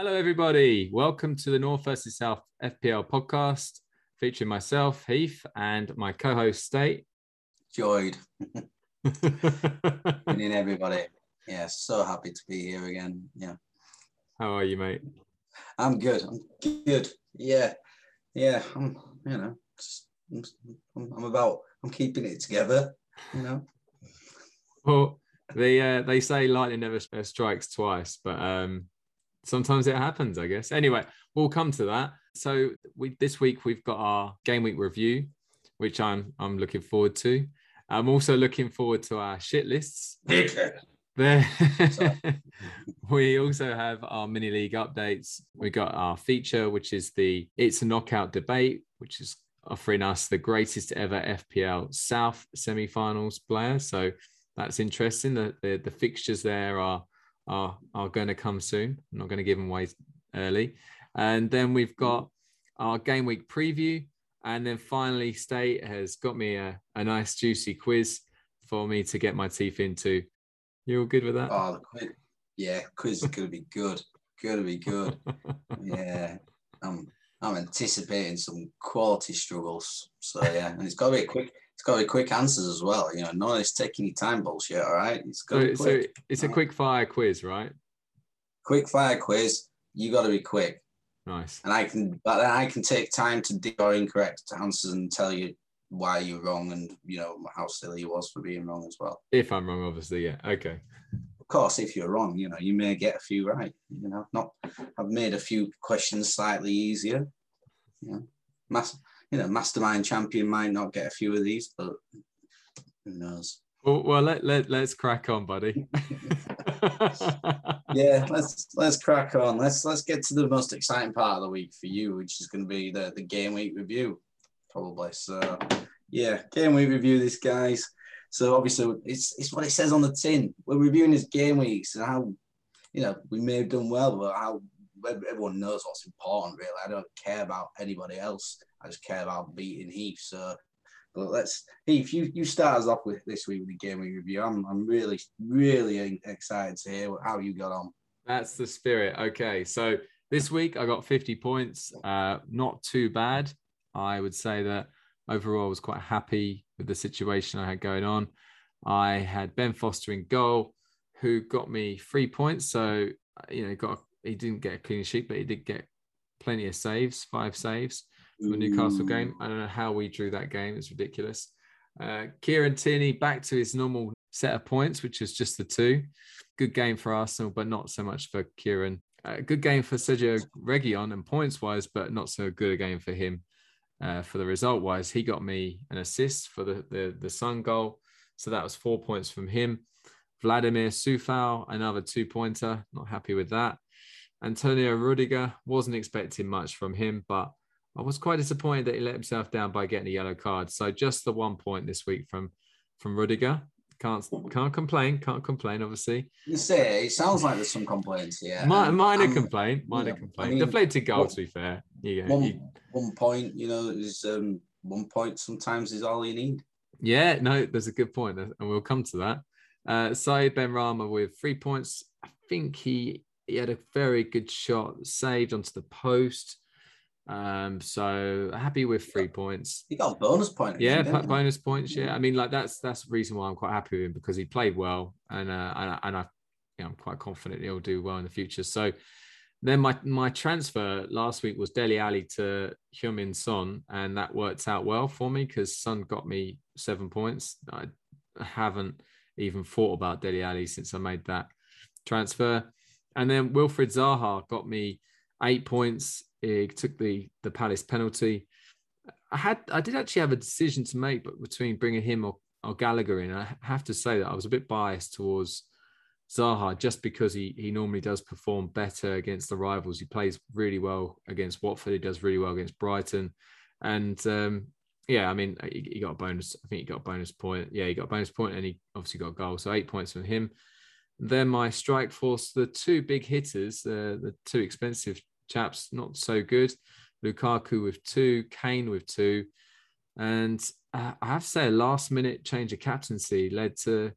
Hello, everybody. Welcome to the North versus South FPL podcast featuring myself, Heath, and my co host, State. Joyed. in everybody. Yeah, so happy to be here again. Yeah. How are you, mate? I'm good. I'm good. Yeah. Yeah. I'm, you know, I'm, I'm about, I'm keeping it together, you know. Well, they uh, they say lightning never strikes twice, but um, sometimes it happens, I guess. Anyway, we'll come to that. So we this week we've got our game week review, which I'm I'm looking forward to. I'm also looking forward to our shit lists. There, we also have our mini league updates. We got our feature, which is the It's a Knockout debate, which is offering us the greatest ever FPL South semi-finals player. So that's interesting. The, the, the fixtures there are are are going to come soon. I'm not going to give them away early. And then we've got our game week preview. And then finally, State has got me a, a nice juicy quiz for me to get my teeth into. You all good with that? Oh, the quiz. Yeah, quiz is gonna be good. Gonna be good. yeah. I'm I'm anticipating some quality struggles. So yeah, and it's gotta be a quick it's got to be quick answers as well. You know, none of this taking your time bullshit. All right, it's got so, so it's a quick fire quiz, right? Quick fire quiz. You got to be quick. Nice. And I can, but then I can take time to dig your incorrect answers and tell you why you're wrong and you know how silly you was for being wrong as well. If I'm wrong, obviously, yeah. Okay. Of course, if you're wrong, you know you may get a few right. You know, not I've made a few questions slightly easier. You know, mass you know, mastermind champion might not get a few of these, but who knows? Well, well let, let, let's crack on, buddy. yeah, let's let's crack on. Let's let's get to the most exciting part of the week for you, which is going to be the, the game week review, probably. So yeah, game week review this guys. So obviously it's it's what it says on the tin. We're reviewing his game weeks and how you know we may have done well, but how everyone knows what's important really. I don't care about anybody else. I just care about beating Heath. So, but let's Heath, you you start us off with this week with the game review. I'm I'm really really excited to hear how you got on. That's the spirit. Okay, so this week I got 50 points. Uh, not too bad. I would say that overall I was quite happy with the situation I had going on. I had Ben Foster in goal, who got me three points. So you know, got he didn't get a clean sheet, but he did get plenty of saves, five saves for the Newcastle game. I don't know how we drew that game. It's ridiculous. Uh, Kieran Tierney back to his normal set of points, which is just the two. Good game for Arsenal, but not so much for Kieran. Uh, good game for Sergio Reguilon and points wise, but not so good a game for him. Uh, for the result wise, he got me an assist for the, the the Son goal, so that was four points from him. Vladimir Coufal, another two pointer. Not happy with that. Antonio Rudiger wasn't expecting much from him, but I was quite disappointed that he let himself down by getting a yellow card. So just the one point this week from from Rudiger. Can't can't complain. Can't complain. Obviously, you say it sounds like there's some complaints here. minor um, complaint. Minor complaint. I mean, Deflated goal. to be fair, yeah. One, you, one point. You know, is um, one point. Sometimes is all you need. Yeah. No, there's a good point, and we'll come to that. Uh, Benrahma with three points. I think he he had a very good shot saved onto the post. Um, so happy with three points. He got a bonus point. Yeah, bonus points. Yeah, I mean, like that's that's the reason why I'm quite happy with him because he played well, and uh, and, and I, you know, I'm quite confident he'll do well in the future. So then my my transfer last week was Dele Alli to Heung-min Son, and that worked out well for me because Son got me seven points. I haven't even thought about Dele Alli since I made that transfer, and then Wilfried Zaha got me eight points he took the the Palace penalty. I had I did actually have a decision to make, but between bringing him or, or Gallagher in, I have to say that I was a bit biased towards Zaha just because he he normally does perform better against the rivals. He plays really well against Watford. He does really well against Brighton, and um, yeah, I mean he, he, got a bonus. I think he got a bonus point. Yeah, he got a bonus point, and he obviously got a goal. So eight points from him. Then my strike force, the two big hitters, uh, the two expensive chaps not so good. Lukaku with two, Kane with two. And uh, I have to say, a last minute change of captaincy led to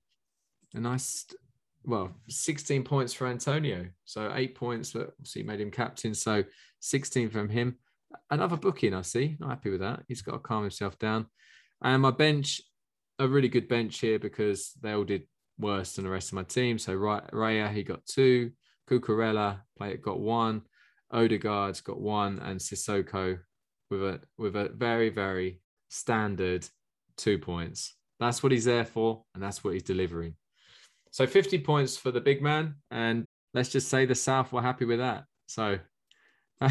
a nice well, 16 points for Antonio. So eight points, but obviously made him captain. So 16 from him. Another booking, I see. Not happy with that. He's got to calm himself down. And my bench, a really good bench here because they all did worse than the rest of my team. So Raya, he got two. Cucurella play got one. Odegaard's got one, and Sissoko with a with a very very standard two points. That's what he's there for, and that's what he's delivering. So 50 points for the big man, and let's just say the South were happy with that. So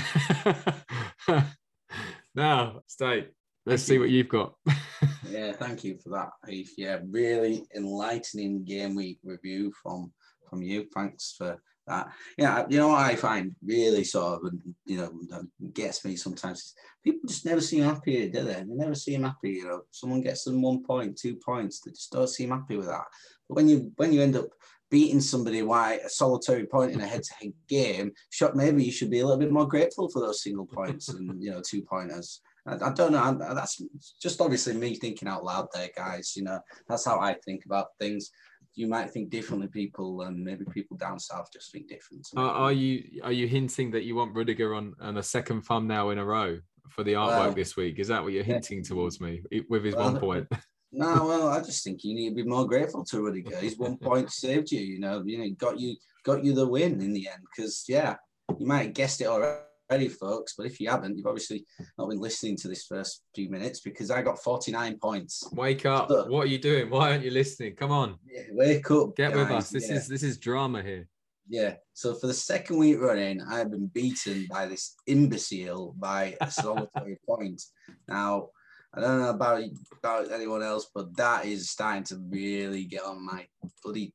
now, State, let's see what you've got. yeah, thank you for that, Heath. Yeah, really enlightening game week review from from you. Thanks for that. Yeah, you know what I find really sort of, you know, gets me sometimes. People just never seem happy, do they? They never seem happy. You know, someone gets them one point, two points, they just don't seem happy with that. But when you when you end up beating somebody why a solitary point in a head-to-head game, shot maybe you should be a little bit more grateful for those single points and you know two pointers. I, I don't know. I, that's just obviously me thinking out loud there, guys. You know, that's how I think about things you might think differently people and maybe people down south just think different are, are you are you hinting that you want rudiger on on a second thumbnail in a row for the artwork well, this week is that what you're hinting yeah. towards me with his well, one point no well i just think you need to be more grateful to rudiger his one point saved you you know you know got you got you the win in the end because yeah you might have guessed it already ready, folks. But if you haven't, you've obviously not been listening to this first few minutes because I got 49 points. Wake up. So, what are you doing? Why aren't you listening? Come on. Yeah, wake up. Get guys. with us. This yeah. is this is drama here. Yeah. So for the second week running, I've been beaten by this imbecile by a solitary point. Now, I don't know about about anyone else, but that is starting to really get on my bloody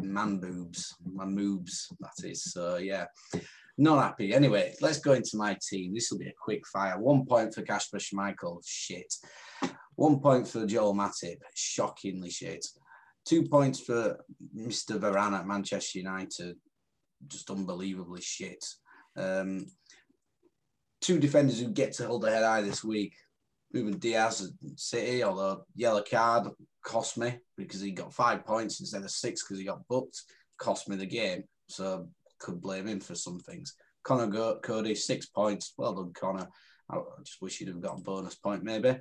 man boobs, my moobs. That is. So yeah. Not happy. Anyway, let's go into my team. This will be a quick fire. One point for Kasper Schmeichel. Shit. One point for Joel Matip. Shockingly shit. Two points for Mr. Varane at Manchester United. Just unbelievably shit. Um, two defenders who get to hold their head high this week. Ruben Dias at City, although yellow card cost me because he got five points instead of six because he got booked. Cost me the game. So could blame him for some things. Conor Coady, six points. Well done, Conor. I just wish he'd have got a bonus point, maybe.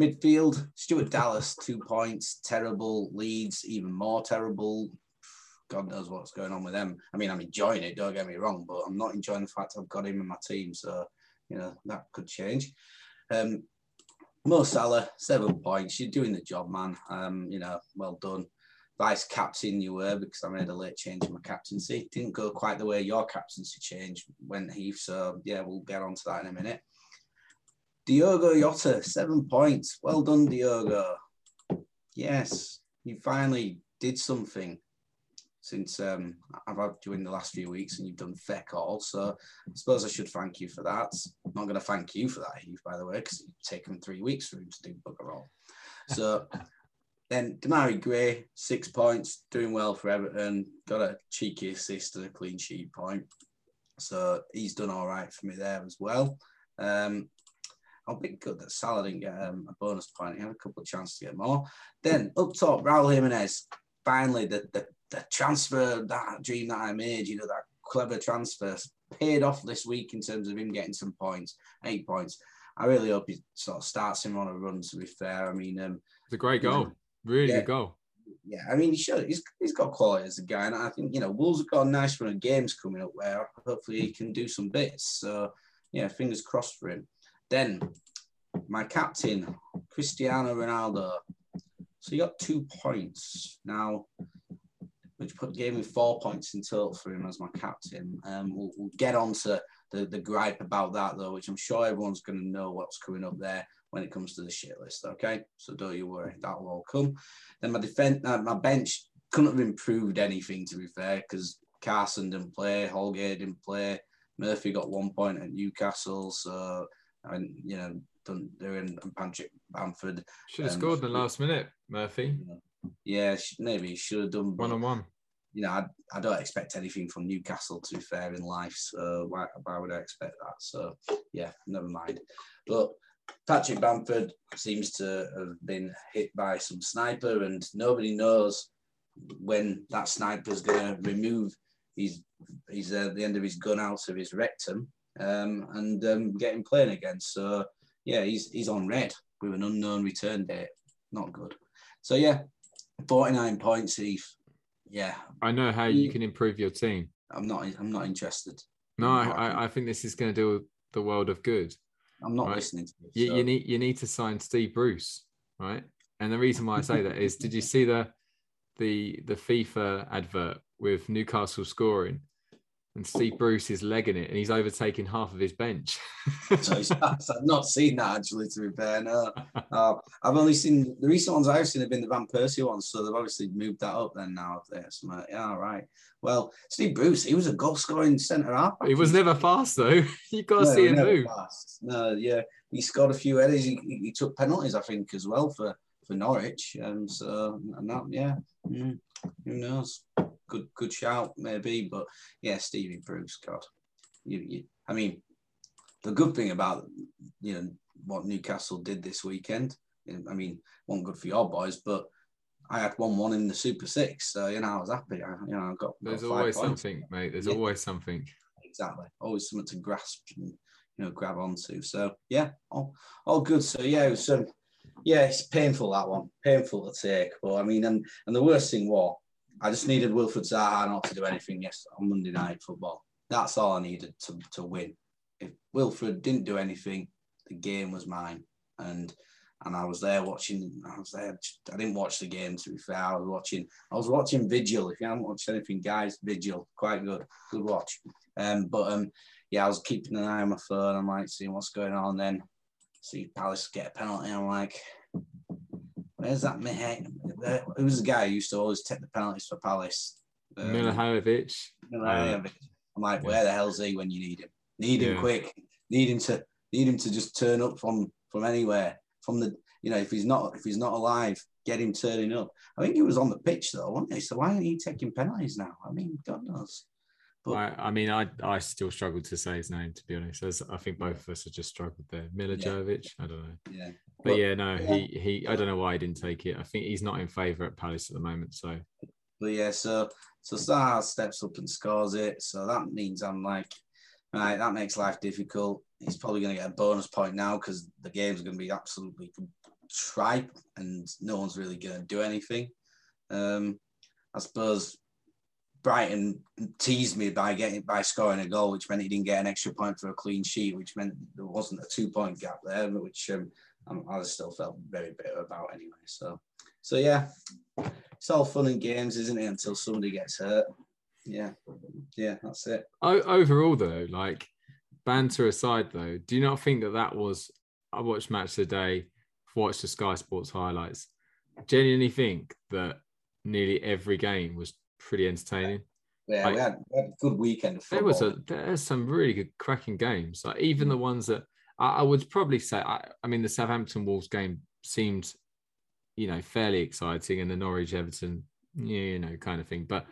Midfield, Stuart Dallas, two points. Terrible. Leeds, even more terrible. God knows what's going on with them. I mean, I'm enjoying it, don't get me wrong, but I'm not enjoying the fact I've got him in my team. So, you know, that could change. Um, Mo Salah, seven points. You're doing the job, man. Um, you know, well done vice captain you were because I made a late change in my captaincy. Didn't go quite the way your captaincy change went, Heath. So yeah, we'll get on to that in a minute. Diogo Jota, seven points. Well done, Diogo. Yes, you finally did something since um, I've had you in the last few weeks and you've done feck all. So I suppose I should thank you for that. I'm not going to thank you for that, Heath, by the way, because it's taken three weeks for him to do bugger all. So then Demarai Gray, six points, doing well for Everton. Got a cheeky assist and a clean sheet point. So he's done all right for me there as well. Um, I'll be good that Salah didn't get um, a bonus point. He had a couple of chances to get more. Then up top, Raul Jimenez. Finally, the, the, the transfer, that dream that I made, you know, that clever transfer paid off this week in terms of him getting some points, eight points. I really hope he sort of starts him on a run, to be fair. I mean, um, it's a great goal. Know, Really yeah. good. Yeah, I mean, he should. He's, he's got quality as a guy, and I think you know Wolves have got a nice run of games coming up where hopefully he can do some bits. So yeah, fingers crossed for him. Then my captain, Cristiano Ronaldo. So he got two points now, which put gave me four points in total for him as my captain. Um, we'll, we'll get on to the, the gripe about that though, which I'm sure everyone's going to know what's coming up there when it comes to the shit list. Okay, so don't you worry, that will all come. Then my defense, uh, my bench couldn't have improved anything to be fair because Carson didn't play, Holgate didn't play, Murphy got one point at Newcastle, so and you know done doing and Patrick Bamford should have um, scored in the last minute, Murphy. Yeah, maybe should have done one on one. You know, I, I don't expect anything from Newcastle to be fair in life, so why, why would I expect that? So yeah, never mind. But Patrick Bamford seems to have been hit by some sniper, and nobody knows when that sniper's going to remove his, his uh, the end of his gun out of his rectum um, and um, get him playing again. So yeah, he's he's on red with an unknown return date. Not good. So yeah, 49 points, Heath. Yeah. I know how you can improve your team. I'm not I'm not interested. No, I, I think this is going to do the world of good. I'm not right? listening to you. So. You, need you need to sign Steve Bruce, right? And the reason why I say that is, did you see the the the FIFA advert with Newcastle scoring? And Steve Bruce is legging it, and he's overtaking half of his bench. I've not seen that actually. To be fair, no, uh, I've only seen the recent ones I've seen have been the Van Persie ones, so they've obviously moved that up then now. If there's like, yeah, right. Well, Steve Bruce, he was a goal scoring centre half. He was never fast though. You got to no, see him move. Fast. No, yeah, he scored a few headers. He, he, took penalties, I think, as well for for Norwich, and so and that, yeah. Mm, who knows? Good good shout maybe, but yeah, Stevie Bruce, God, you, you, I mean, the good thing about you know what Newcastle did this weekend, I mean, one good for your boys, but I had one one in the Super Six, so you know I was happy. I, you know, I got. There's got always points. something, mate. There's yeah. always something. Exactly, always something to grasp and you know grab onto. So yeah, all, all good. So yeah, it was um, yeah, it's painful that one, painful to take. But I mean, and and the worst thing was I just needed Wilfried Zaha not to do anything yes on Monday night football. That's all I needed to, to win. If Wilfried didn't do anything, the game was mine. And and I was there watching. I was there. I didn't watch the game to be fair. I was watching. I was watching Vigil. If you haven't watched anything, guys, Vigil, quite good, good watch. Um, but um, yeah, I was keeping an eye on my phone. I'm like seeing what's going on. Then see Palace get a penalty. I'm like, Where's that mate? Who was the guy who used to always take the penalties for Palace? Um, Milivojevic. Milivojevic. I'm like, where the hell's he when you need him? Need him yeah. quick. Need him to need him to just turn up from from anywhere. From the you know, if he's not if he's not alive, get him turning up. I think he was on the pitch though, wasn't he? So why aren't he taking penalties now? I mean, God knows. But, I, I, mean, I I still struggle to say his name to be honest. As I think both of us have just struggled there. Milivojevic, yeah. I don't know. Yeah, but well, yeah, no, yeah. he he. I don't know why he didn't take it. I think he's not in favour at Palace at the moment. So, but yeah, so so Zaha steps up and scores it. So that means I'm like, right, that makes life difficult. He's probably going to get a bonus point now because the game's going to be absolutely tripe and no one's really going to do anything. Um, I suppose Brighton teased me by getting by scoring a goal, which meant he didn't get an extra point for a clean sheet, which meant there wasn't a two point gap there, which um, Um, I still felt very bitter about anyway. So, so yeah, it's all fun and games, isn't it? Until somebody gets hurt. Yeah, yeah, that's it. Overall, though, like banter aside, though, do you not think that that was? I watched match today, watched the Sky Sports highlights. Genuinely think that nearly every game was pretty entertaining. Yeah, like, we, had, we, had, a good weekend. there was a there's some really good cracking games. Like even the mm. ones that I, I would probably say. I, I, mean, the Southampton Wolves game seemed, you know, fairly exciting, and the Norwich Everton, you know, kind of thing. But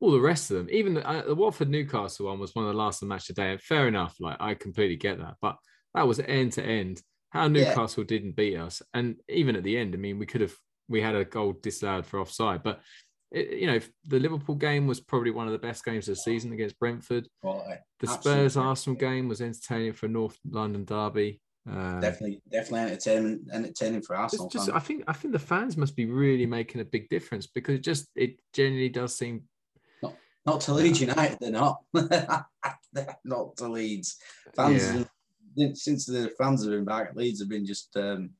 all the rest of them, even the, uh, the Watford Newcastle one was one of the last of the match today. And fair enough, like I completely get that, but that was end to end. How Newcastle yeah. didn't beat us, and even at the end, I mean, we could have we had a goal disallowed for offside, but it, you know, the Liverpool game was probably one of the best games of the season against Brentford. the Spurs Arsenal game was entertaining for North London Derby. Um, definitely, definitely entertaining, entertaining for Arsenal. Just, I think, I think the fans must be really making a big difference because it just it genuinely does seem. Not, not to Leeds United, they're not. not to Leeds fans. Yeah. since the fans have been back, Leeds have been just um,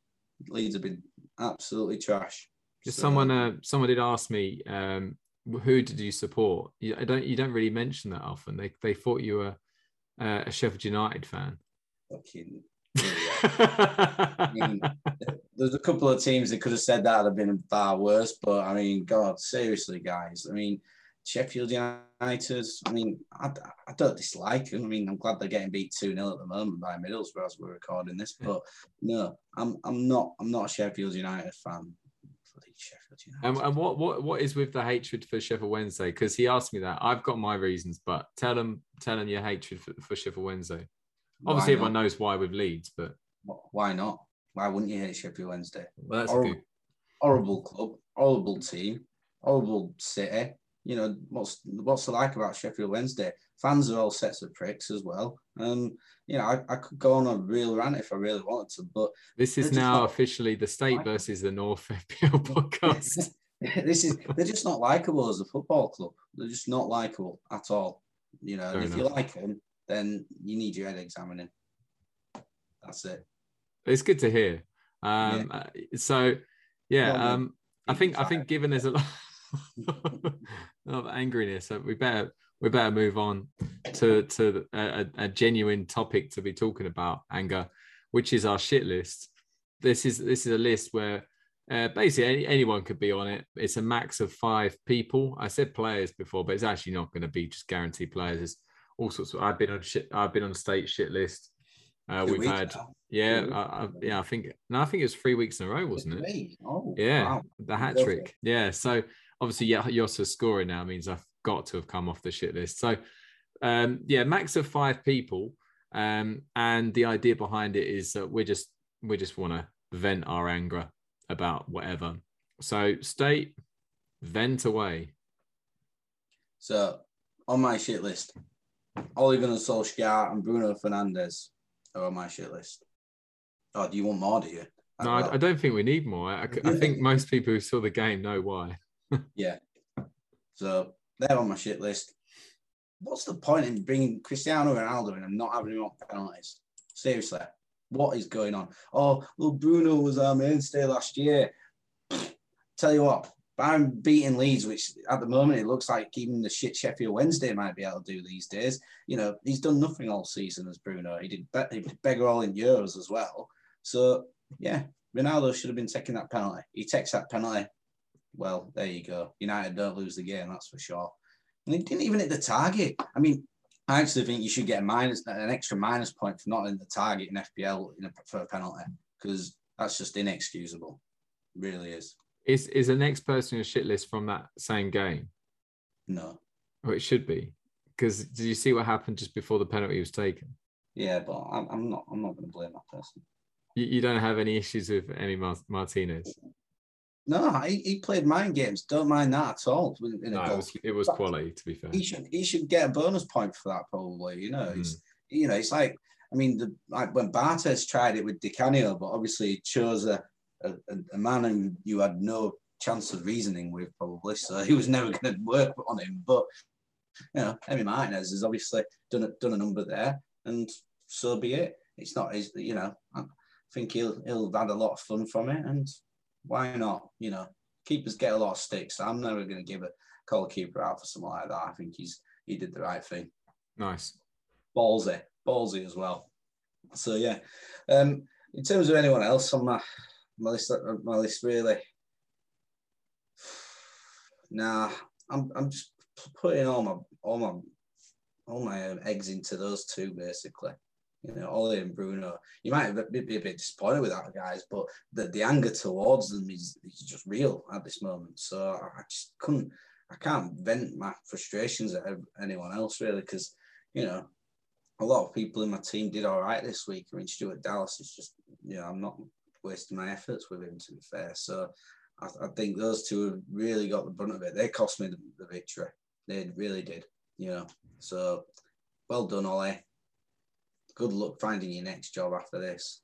Leeds have been absolutely trash. Just so, someone, uh, someone did ask me, um, who did you support? You, I don't, you don't really mention that often. They, they thought you were uh, a Sheffield United fan. Fucking. I mean, there's a couple of teams that could have said that would have been far worse, but I mean, God, seriously, guys. I mean, Sheffield United. I mean, I, I don't dislike them. I mean, I'm glad they're getting beat two 0 at the moment by Middlesbrough as we're recording this. But no, I'm I'm not I'm not a Sheffield United fan. Sheffield United. And, and what what what is with the hatred for Sheffield Wednesday? Because he asked me that. I've got my reasons, but tell him tell him your hatred for, for Sheffield Wednesday. Obviously, everyone knows why with Leeds, but why not? Why wouldn't you hate Sheffield Wednesday? Well, that's horrible, horrible club, horrible team. horrible city. You know what's what's the like about Sheffield Wednesday? Fans are all sets of pricks as well. And you know, I, I could go on a real rant if I really wanted to, but this is now officially the state versus the North FPL podcast. this is they're just not likable as a football club. They're just not likable at all. You know, if you like them, then you need your head examining. That's it. It's good to hear. Um, yeah. Uh, so yeah, um, I think I think given there's a lot of angriness, so we better we better move on to to a, a, genuine topic to be talking about anger, which is our shit list. This is this is a list where uh, basically any, anyone could be on it. It's a max of five people. I said players before, but it's actually not going to be just guaranteed players. It's all sorts of. I've been on shit. I've been on state shit list. Uh, we've had, now. yeah, I, I, yeah. I think no, I think it was three weeks in a row, wasn't it? Oh, yeah, wow. the hat trick. Yeah, so obviously, yeah, Jota scoring now means I've got to have come off the shit list. So, um, yeah, max of five people, um, and the idea behind it is that we just we just want to vent our anger about whatever. So, state, vent away. So, on my shit list, Ole Gunnar Solskjaer and Bruno Fernandes are on my shit list. Oh, do you want more? Do you? No, I, I don't think we need more. I, I think most people who saw the game know why. yeah. So they're on my shit list. What's the point in bringing Cristiano Ronaldo in and not having him on penalties? Seriously, what is going on? Oh, well, Bruno was our mainstay last year. Tell you what, I'm beating Leeds, which at the moment it looks like even the shit Sheffield Wednesday might be able to do these days. You know, he's done nothing all season as Bruno. He did, be- he did beggar all in Euros as well. So yeah, Ronaldo should have been taking that penalty. He takes that penalty. Well, there you go. United don't lose the game, that's for sure. And he didn't even hit the target. I mean, I actually think you should get a minus, an extra minus point for not hitting the target in FPL in a, for a penalty because that's just inexcusable. It really is. Is is the next person in your shit list from that same game? No. Or it should be. Because did you see what happened just before the penalty was taken? Yeah, but I'm, I'm not I'm not going to blame that person. You, you don't have any issues with Emi Martinez? No, he, he played mind games. Don't mind that at all. no, it was, it was quality. To be fair, he should he should get a bonus point for that. Probably, you know, mm. it's you know, it's like I mean, the, like when Barthez tried it with Di Canio, but obviously he chose a, a, a man who you had no chance of reasoning with, probably. So he was never going to work on him. But you know, Emi Martinez has obviously done a, done a number there, and so be it. It's not his, you know. I think he'll he'll have had a lot of fun from it, and why not? You know, keepers get a lot of sticks. I'm never going to give a call keeper out for something like that. I think he's he did the right thing. Nice, ballsy, ballsy as well. So yeah, um, in terms of anyone else on my my list, my list really. Nah, I'm I'm just putting all my all my all my eggs into those two basically. You know, Ole and Bruno. You might be, a bit disappointed with that, guys, but the, the anger towards them is, is just real at this moment. So I just couldn't, I can't vent my frustrations at anyone else really, because you know, a lot of people in my team did all right this week. I mean, Stuart Dallas is just, you know, I'm not wasting my efforts with him, to be fair. So I, I think those two have really got the brunt of it. They cost me the, the victory. They really did, you know. So well done, Ole. Good luck finding your next job after this.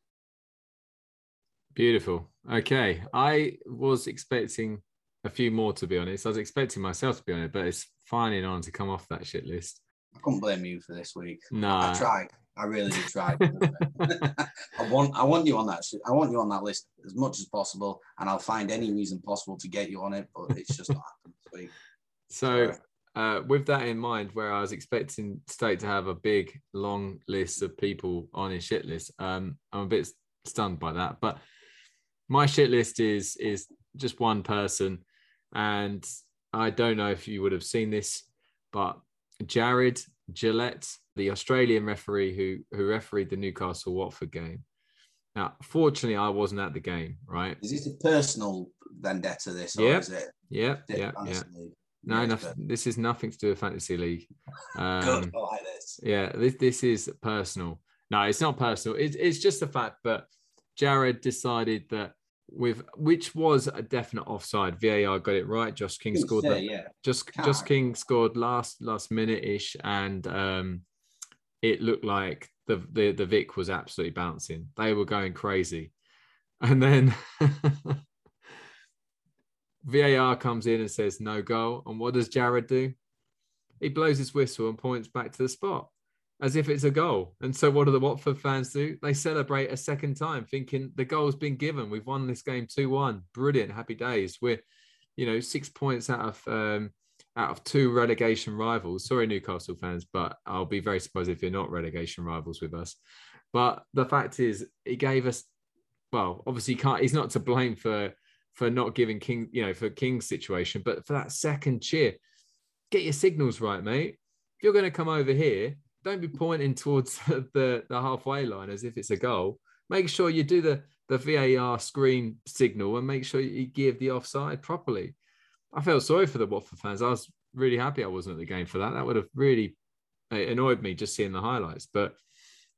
Beautiful. Okay. I was expecting a few more, to be honest. I was expecting myself to be on it, but it's finally on to come off that shit list. I couldn't blame you for this week. No. I tried. I really did try. I want I want you on that. I want you on that list as much as possible, and I'll find any reason possible to get you on it. But it's just not happened this week. So, uh, with that in mind, where I was expecting State to have a big, long list of people on his shit list, um, I'm a bit stunned by that. But my shit list is is just one person, and I don't know if you would have seen this, but Jarred Gillett, the Australian referee who who refereed the Newcastle Watford game. Now, fortunately, I wasn't at the game. Right? Is this a personal vendetta? This, yeah, is it? Yeah, yeah, yeah. No, yeah, nothing, this is nothing to do with fantasy league. Um, Good, I like this. Yeah, this this is personal. No, it's not personal. It's it's just the fact that Jarred decided that with which was a definite offside. VAR got it right. Josh King scored that. yeah. Just. Josh King scored last last minute ish, and um, it looked like the, the the Vic was absolutely bouncing. They were going crazy, and then VAR comes in and says no goal. And what does Jarred do? He blows his whistle and points back to the spot as if it's a goal. And so, what do the Watford fans do? They celebrate a second time, thinking the goal's been given. We've won this game 2 1. Brilliant. Happy days. We're, you know, six points out of. Um, out of two relegation rivals, sorry, Newcastle fans, but I'll be very surprised if you're not relegation rivals with us. But the fact is, he gave us, well, obviously, can't. He's not to blame for for not giving King, you know, for King's situation, but for that second cheer, get your signals right, mate. If you're going to come over here, don't be pointing towards the, the halfway line as if it's a goal. Make sure you do the, the VAR screen signal and make sure you give the offside properly. I felt sorry for the Watford fans. I was really happy I wasn't at the game for that. That would have really uh, annoyed me just seeing the highlights. But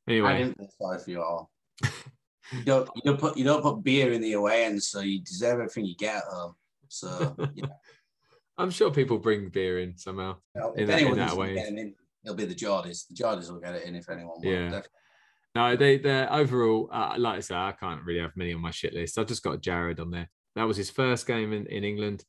anyway, I didn't feel sorry for you all. you don't you don't put you don't put beer in the away end, so you deserve everything you get. So yeah. I'm sure people bring beer in somehow. Well, In if that- in that way. get him in, it'll be the Geordies. The Geordies will get it in if anyone will. Yeah. definitely. No, they they're overall, uh, like I said, I can't really have many on my shit list. I've just got Jarred on there. That was his first game in, in England,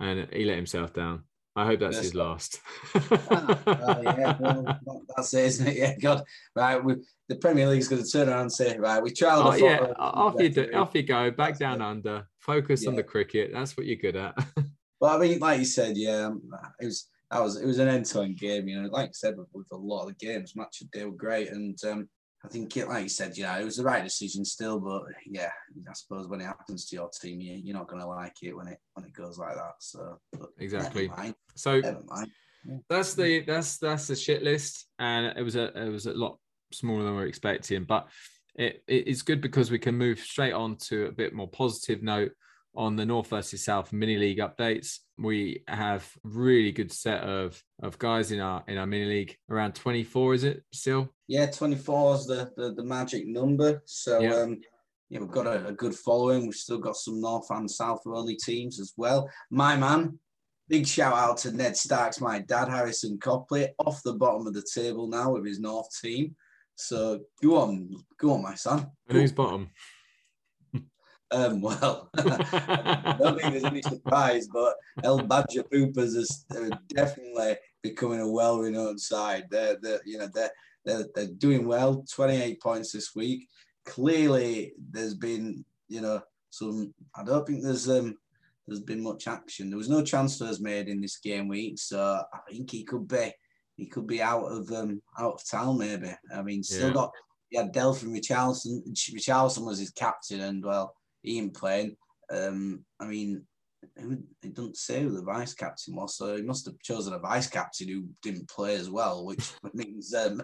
and he let himself down. I hope that's Yes. his last. Oh, yeah, well, that's it, isn't it? Yeah, God. Right, we, the Premier League's going to turn around and say, right, we trialled Oh, yeah, off you do, off you go, back That's down it. under, focus on the cricket. That's what you're good at. But I mean, like you said, yeah, um, it was that was it was an end-to-end game. You know, like I said, with, with a lot of the games, match of day were great, and um, I think, it, like you said, yeah, it was the right decision still. But yeah, I suppose when it happens to your team, you, you're not going to like it when it when it goes like that. So but Exactly. So Never mind. that's the that's that's the shit list, and it was a it was a lot smaller than we are expecting, but it, it- it's good because we can move straight on to a bit more positive note on the North versus South mini league updates. We have really good set of of guys in our in our mini league. Around 24, is it still? Yeah, 24 is the, the, the magic number. So, Yeah. um, yeah, we've got a, a good following. We've still got some North and South only teams as well. My man, big shout out to Ned Starks, my dad, Harrison Copley, off the bottom of the table now with his North team. So go on, go on, my son. And who's bottom? Um, well, I don't think there's any surprise, but El Badger Poopers is they're definitely becoming a well-renowned side. They're, they're you know they're, they're they're doing well. 28 points this week. Clearly, there's been you know some. I don't think there's um there's been much action. There was no transfers made in this game week, so I think he could be he could be out of um out of town maybe. I mean, still Yeah. got he had Delphin Richarlison. Richarlison was his captain, and well, he ain't playing. Um, I mean, who, it doesn't say who the vice captain was, so he must have chosen a vice captain who didn't play as well, which means, um,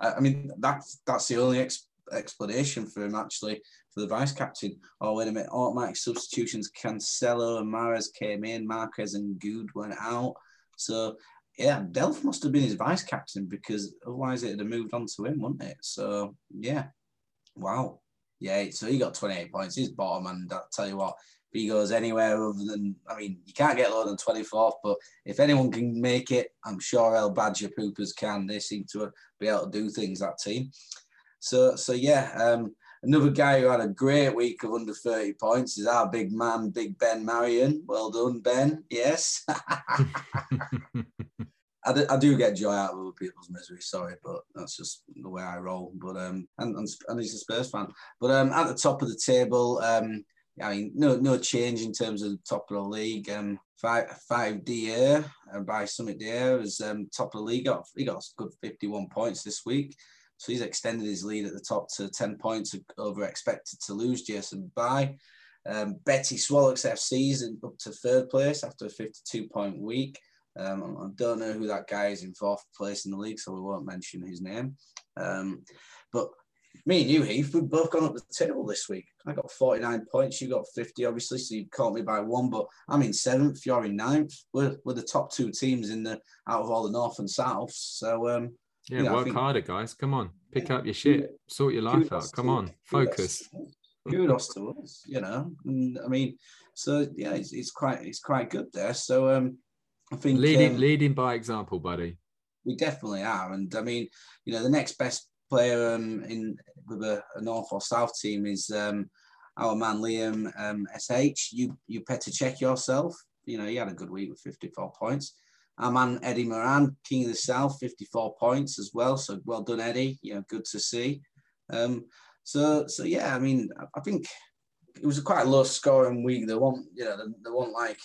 I I mean, that's that's the only ex- explanation for him actually for the vice captain. Oh wait a minute, automatic substitutions. Cancelo and Mares came in, Marquez and Good went out. So yeah, Delph must have been his vice captain because otherwise it'd have moved on to him, wouldn't it? So yeah, wow. Yeah, so he got 28 points. He's bottom, and I tell you what, if he goes anywhere other than, I mean, you can't get lower than 24th, but if anyone can make it, I'm sure El Badger Poopers can. They seem to be able to do things, that team. So, so yeah, um, another guy who had a great week of under 30 points is our big man, Big Ben Marion. Well done, Ben. Yes. I do, I do get joy out of other people's misery. Sorry, but that's just the way I roll. But um, and and, he's a Spurs fan. But um, at the top of the table, um, I mean, no no change in terms of the top of the league. Um, five five Dier uh, by Summit Dier is um top of the league. Got he got a good fifty one points this week. So he's extended his lead at the top to 10 points over expected to lose Jason By. Um, Betty Swallocks FC is up to third place after a 52 point week. Um, I don't know who that guy is in fourth place in the league, so we won't mention his name. Um, but me and you, Heath, we've both gone up the table this week. I got 49 points, you got 50, obviously, so you caught me by one, but I'm in seventh, you're in ninth. We're, we're the top two teams in the out of all the North and South. So um, yeah, You know, work think- harder, guys. Come on, pick up your shit, sort your life out. Come to- on, focus. kudos to us, you know. And, I mean, so yeah, it's, it's quite it's quite good there. So um, I think leading um, leading by example, buddy. we definitely are, and I mean, you know, the next best player um, in with a, a North or South team is um, our man Liam um, Sh. You you better check yourself. You know, he had a good week with 54 points. Our man Eddie Moran, King of the South, 54 points as well. So well done, Eddie. You know, good to see. Um, so so yeah, I mean, I think it was a quite low scoring week. There weren't, you know, there, there weren't like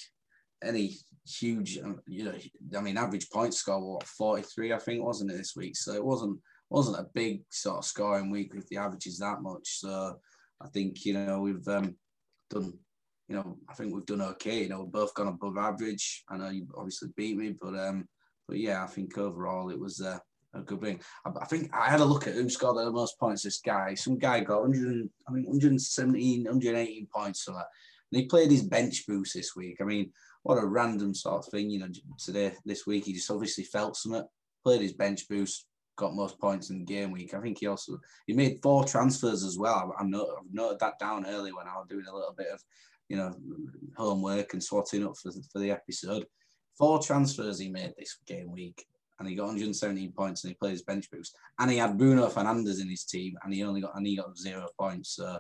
any huge, um, you know, I mean, average point score what 43, I think, wasn't it this week? So it wasn't wasn't a big sort of scoring week with the averages that much. So I think you know we've um, done, you know, I think we've done okay. You know, we've both gone above average. I know you obviously beat me, but um, but yeah, I think overall it was a good win. I, I think I had a look at who scored the most points. This guy, some guy got 100, I mean, 117, 118 points. So that, and he played his bench boost this week. I mean, what a random sort of thing, you know. Today, this week, he just obviously felt something. Played his bench boost, got most points in the game week. I think he also he made four transfers as well. I, I noted, I've noted that down early when I was doing a little bit of, you know, homework and swatting up for for the episode. Four transfers he made this game week, and he got 117 points, and he played his bench boost, and he had Bruno Fernandes in his team, and he only got and he got zero points. So,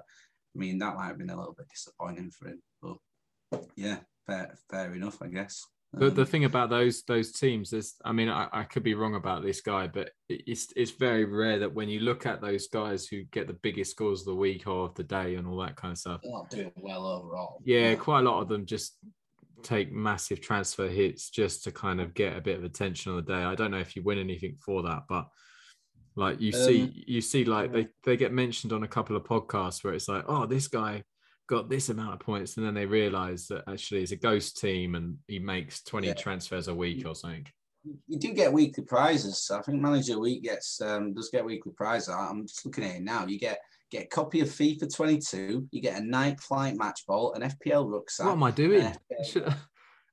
I mean, that might have been a little bit disappointing for him, but yeah, fair fair enough, I guess. The, the Um, thing about those those teams is, I mean, I, I could be wrong about this guy, but it's it's very rare that when you look at those guys who get the biggest scores of the week or of the day and all that kind of stuff, they're not doing well overall. yeah, quite a lot of them just take massive transfer hits just to kind of get a bit of attention on the day. I don't know if you win anything for that, but like you Um, see, you see, like they they get mentioned on a couple of podcasts where it's like, oh, this guy got this amount of points, and then they realize that actually it's a ghost team and he makes 20 Yeah. transfers a week or something. you do get weekly prizes. So I think Manager Week gets um, does get weekly prizes. I'm just looking at it now. You get get a copy of FIFA 22. You get a Nike Flight match ball, an FPL rucksack. What am I doing? I should,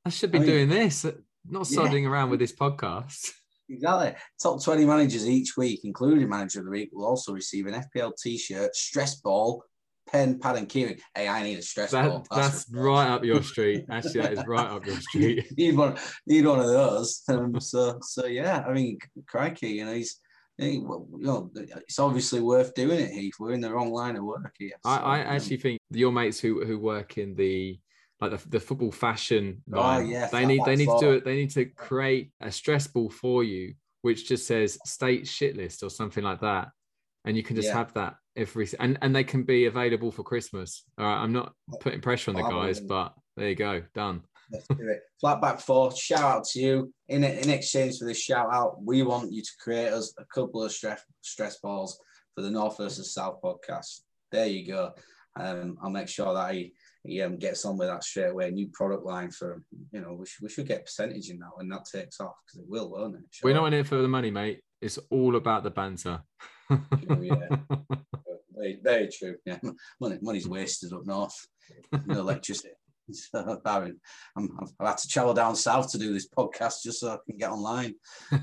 I should be I mean- doing this, not Yeah. sodding around with this podcast. Exactly. Top 20 managers each week, including Manager of the Week, will also receive an FPL t-shirt, stress ball, pen, pad, and keyring. Hey, I need a stress ball. That, that's right up your street. Actually, that is right up your street. need one, need one of those. Um, so, so yeah. I mean, crikey, you know, he's, he, well, you know, it's obviously worth doing it. Heath, we're in the wrong line of work here. I, So, I um, actually think your mates who who work in the like the, the football fashion Oh, line, yeah, they need they flat need to do it. They need to create a stress ball for you, which just says state shit list or something like that, and you can just Yeah. have that every and and they can be available for Christmas. All right, I'm not putting pressure on the guys, but there you go, done. Let's do it. Flatback four, shout out to you. In, in exchange for this shout out, we want you to create us a couple of stress stress balls for the North versus South podcast. There you go. Um, I'll make sure that he, he um, gets on with that straight away. New product line for. You know, we should, we should get percentage in that when that takes off because it will, won't it? We're not in it for the money, mate. It's all about the banter. yeah. Very, very true. Yeah, money, money's wasted up north. No electricity. So, I've, I've had to travel down south to do this podcast just so I can get online.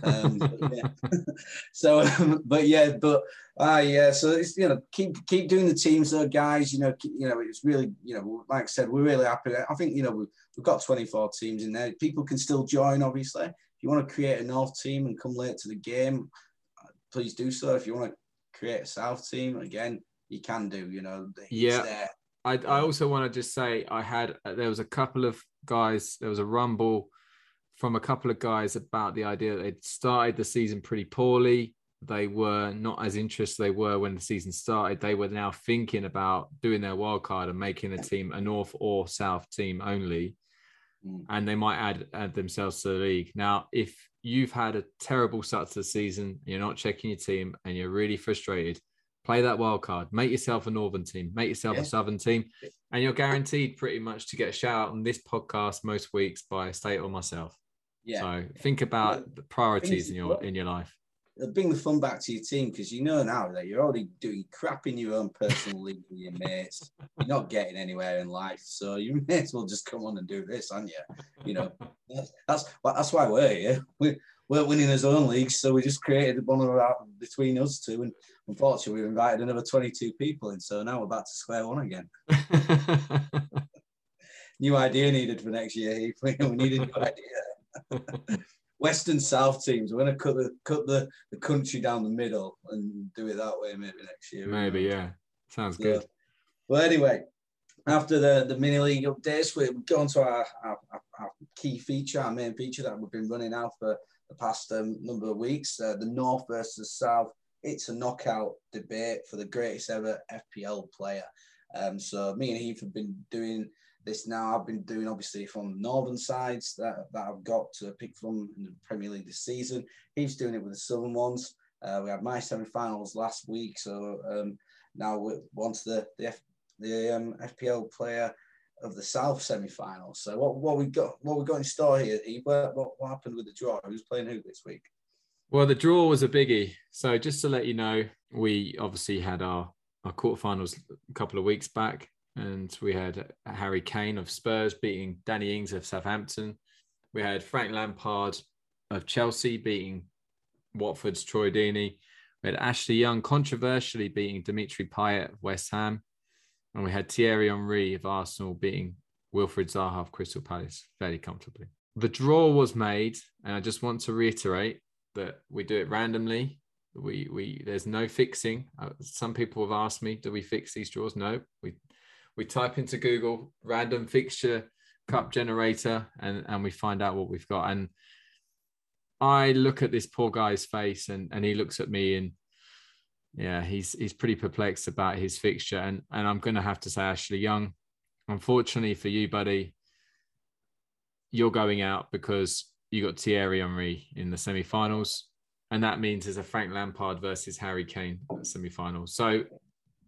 Um, but yeah. so, um, but yeah, but ah, yeah. So it's you know keep keep doing the teams though, guys. You know, keep, you know it's really you know like I said, we're really happy. I think you know we've, we've got 24 teams in there. People can still join, obviously. If you want to create a North team and come late to the game, please do so. If you want to create a South team, again, you can do. You know, Yeah. I, I also want to just say I had uh, there was a couple of guys there was a rumble from a couple of guys about the idea that they'd started the season pretty poorly. They were not as interested they were when the season started. They were now thinking about doing their wild card and making a team a north or south team only Mm. and they might add add themselves to the league. Now if you've had a terrible start to the season you're not checking your team and you're really frustrated play that wild card make yourself a northern team make yourself Yeah. a southern team and you're guaranteed pretty much to get a shout out on this podcast most weeks by State or myself. Yeah. So think about the priorities in your in your life. It'll bring the fun back to your team because you know now that you're already doing crap in your own personal league with your mates. You're not getting anywhere in life, so you may as well just come on and do this, aren't you? You know, that's that's, that's why we're here. We we're winning his own leagues, so we just created one of our between us two, and unfortunately, we've invited another 22 people in, so now we're back to square one again. new idea needed for next year, Heath. We need a new idea. Western South teams. We're going to cut the cut the, the country down the middle and do it that way maybe next year. Maybe, yeah. Sounds so, good. Well, anyway, after the, the mini league updates, we go on to our, our, our, key feature, our main feature that we've been running now for the past um, number of weeks. Uh, the North versus South. It's a knockout debate for the greatest ever FPL player. Um, so me and Heath have been doing this now. I've been doing obviously from northern sides that, that I've got to pick from in the Premier League this season. He's doing it with the southern ones. Uh, we had my semi-finals last week, so um, now we're on to the the, F, the um, FPL player of the South semi-finals. So what what we got what we got in store here? What, what, what happened with the draw? Who's playing who this week? Well, the draw was a biggie. So just to let you know, we obviously had our our quarterfinals a couple of weeks back and we had Harry Kane of Spurs beating Danny Ings of Southampton. We had Frank Lampard of Chelsea beating Watford's Troy Deeney. We had Ashley Young controversially beating Dimitri Payet of West Ham. And we had Thierry Henry of Arsenal beating Wilfried Zaha of Crystal Palace fairly comfortably. The draw was made, and I just want to reiterate that we do it randomly. We we there's no fixing. Uh, some people have asked me, do we fix these draws? No, we we type into Google random fixture cup generator and, and we find out what we've got. And I look at this poor guy's face and, and he looks at me and yeah, he's he's pretty perplexed about his fixture. And and I'm gonna have to say Ashley Young, unfortunately for you, buddy, you're going out because you got Thierry Henry in the semi-finals. And that means there's a Frank Lampard versus Harry Kane semi-finals. So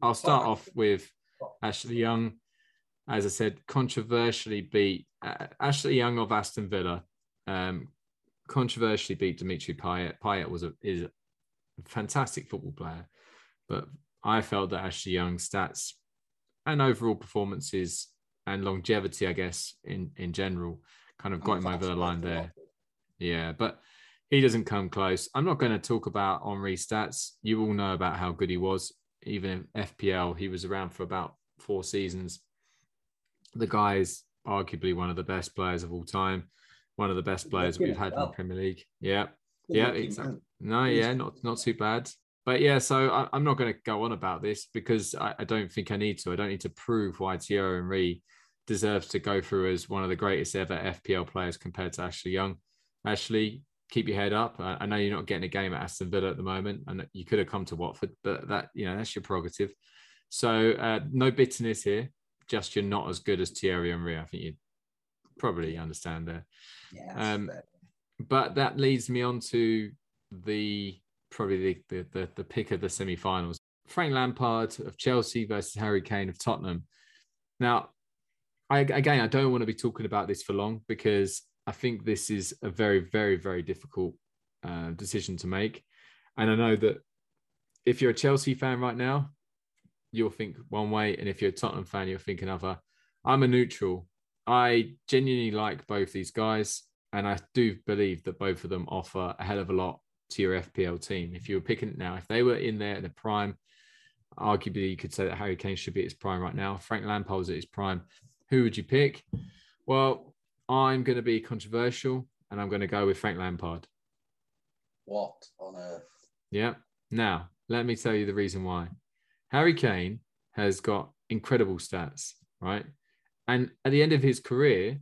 I'll start off with Ashley Young, as I said, controversially beat uh, Ashley Young of Aston Villa. Um, controversially beat Dimitri Payet. Payet was a is a fantastic football player, but I felt that Ashley Young's stats and overall performances and longevity, I guess, in in general, kind of got him over the line there. Yeah, but he doesn't come close. I'm not going to talk about Henry's stats. You all know about how good he was even in FPL, he was around for about four seasons. The guy is arguably one of the best players of all time, one of the best players we've had well. in the Premier League. Yeah, yeah, exactly. No, yeah, not not too bad. But yeah, so I, am not going to go on about this because I, I, don't think I need to. I don't need to prove why Thierry Henry deserves to go through as one of the greatest ever FPL players compared to Ashley Young. Ashley, keep your head up. I, I, know you're not getting a game at Aston Villa at the moment, and you could have come to Watford, but that you know that's your prerogative. So uh, no bitterness here. Just you're not as good as Thierry Henry. I think you probably understand there. Yeah, um, but that leads me on to the probably the, the the, the pick of the semi-finals. Frank Lampard of Chelsea versus Harry Kane of Tottenham. Now, I, again, I don't want to be talking about this for long because I think this is a very, very, very difficult uh, decision to make. And I know that if you're a Chelsea fan right now, you'll think one way. And if you're a Tottenham fan, you'll think another. I'm a neutral. I genuinely like both these guys. And I do believe that both of them offer a hell of a lot to your FPL team. If you were picking now, if they were in there at the prime, arguably you could say that Harry Kane should be at his prime right now. Frank Lampard's at his prime. Who would you pick? Well, I'm going to be controversial and I'm going to go with Frank Lampard. What on earth? Yeah. Now, let me tell you the reason why. Harry Kane has got incredible stats, right? And at the end of his career,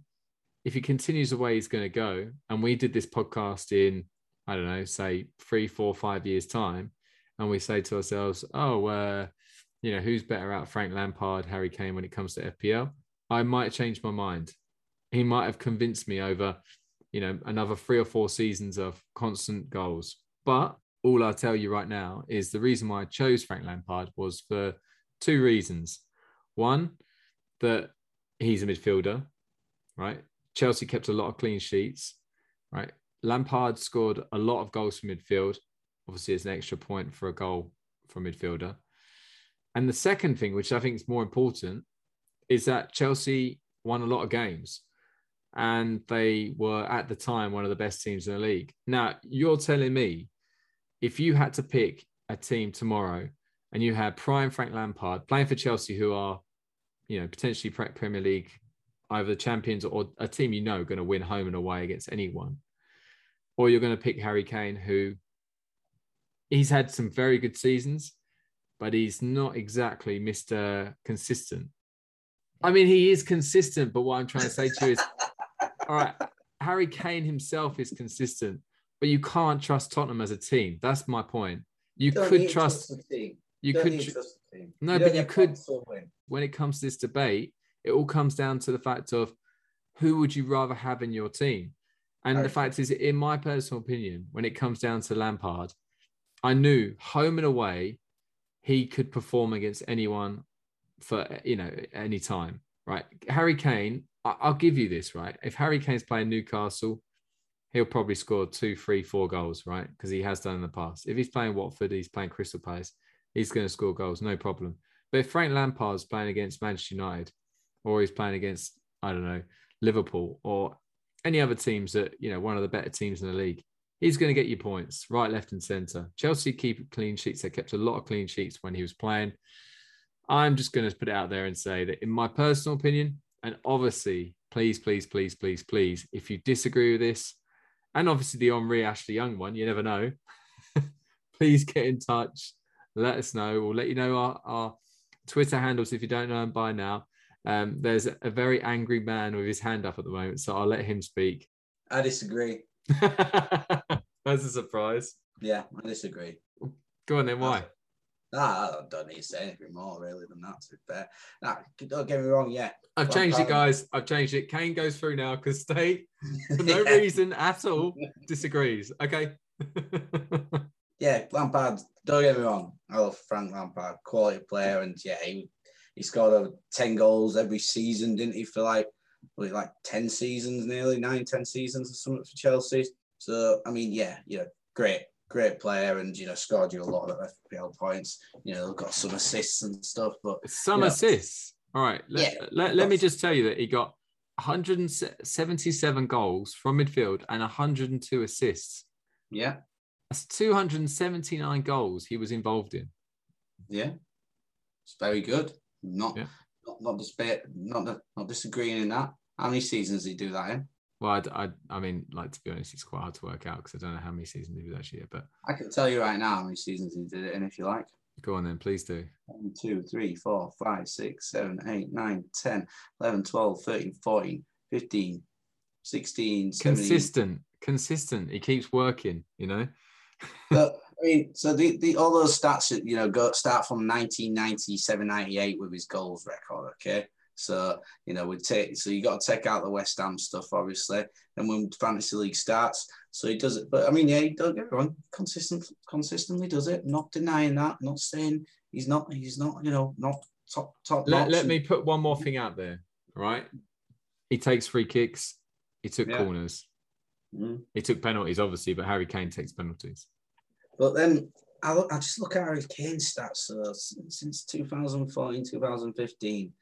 if he continues the way he's going to go, and we did this podcast in, I don't know, say three, four, five years' time, and we say to ourselves, oh, uh, you know, who's better out, Frank Lampard, Harry Kane, when it comes to FPL? I might change my mind he might have convinced me over, you know, another three or four seasons of constant goals. But all I'll tell you right now is the reason why I chose Frank Lampard was for two reasons. One, that he's a midfielder, right? Chelsea kept a lot of clean sheets, right? Lampard scored a lot of goals from midfield. Obviously, it's an extra point for a goal from midfielder. And the second thing, which I think is more important, is that Chelsea won a lot of games and they were at the time one of the best teams in the league. Now, you're telling me if you had to pick a team tomorrow and you had prime Frank Lampard playing for Chelsea, who are, you know, potentially Premier League, either the champions or a team you know going to win home and away against anyone, or you're going to pick Harry Kane, who he's had some very good seasons, but he's not exactly Mr. Consistent. I mean, he is consistent, but what I'm trying to say to you is, all right, Harry Kane himself is consistent, but you can't trust Tottenham as a team. That's my point. You could trust. trust you, you could. Trust the team. No, you but you could. When it comes to this debate, it all comes down to the fact of who would you rather have in your team. And okay. the fact is, in my personal opinion, when it comes down to Lampard, I knew home and away, he could perform against anyone for you know any time. Right, Harry Kane. I'll give you this right. If Harry Kane's playing Newcastle, he'll probably score two, three, four goals, right? Because he has done in the past. If he's playing Watford, he's playing Crystal Palace, he's going to score goals, no problem. But if Frank Lampard's playing against Manchester United, or he's playing against, I don't know, Liverpool or any other teams that, you know, one of the better teams in the league, he's going to get you points right, left, and centre. Chelsea keep clean sheets. They kept a lot of clean sheets when he was playing. I'm just going to put it out there and say that, in my personal opinion, and obviously, please, please, please, please, please, if you disagree with this, and obviously the Henry Ashley Young one, you never know. Please get in touch. Let us know. We'll let you know our, our Twitter handles if you don't know them by now. Um, there's a very angry man with his hand up at the moment, so I'll let him speak. I disagree. That's a surprise. Yeah, I disagree. Go on then. Why? Nah, I don't need to say anything more really than that. To be fair, nah, don't get me wrong. Yeah, I've changed it, guys. I've changed it. Kane goes through now because State, for no yeah. reason at all, disagrees. Okay. yeah, Lampard. Don't get me wrong. I love Frank Lampard, quality player, and yeah, he he scored over ten goals every season, didn't he? For like was like ten seasons, nearly nine, ten seasons or something for Chelsea. So I mean, yeah, yeah, great great player and you know scored you a lot of FPL points. You know, got some assists and stuff. But some assists. All right. Let, yeah, let, let me just tell you that he got 177 goals from midfield and 102 assists. Yeah. That's 279 goals he was involved in. Yeah. It's very good. Not yeah. not not, not not disagreeing in that. How many seasons did he do that in? Well, I, I, I, mean, like to be honest, it's quite hard to work out because I don't know how many seasons he was actually here. But I can tell you right now how many seasons he did it in, if you like. Go on then, please do. 1, 2, 3, 4, 5, 6, 7, 8, 9, 10, 11, 12, 13, 14, 15, 16, 17. Consistent, consistent. He keeps working, you know. but, I mean, so the, the all those stats, you know, go start from 1997, 98 with his goals record, okay? So, you know, we take so you got to take out the West Ham stuff, obviously. And when fantasy league starts, so he does it. But I mean, yeah, he don't get wrong. Consistent, consistently does it. Not denying that. Not saying he's not. He's not. You know, not top top. Let, let me put one more thing out there. Right, he takes free kicks. He took yeah. corners. Mm. He took penalties, obviously, but Harry Kane takes penalties. But then I look. I just look at Harry Kane's stats uh, since 2014, 2015.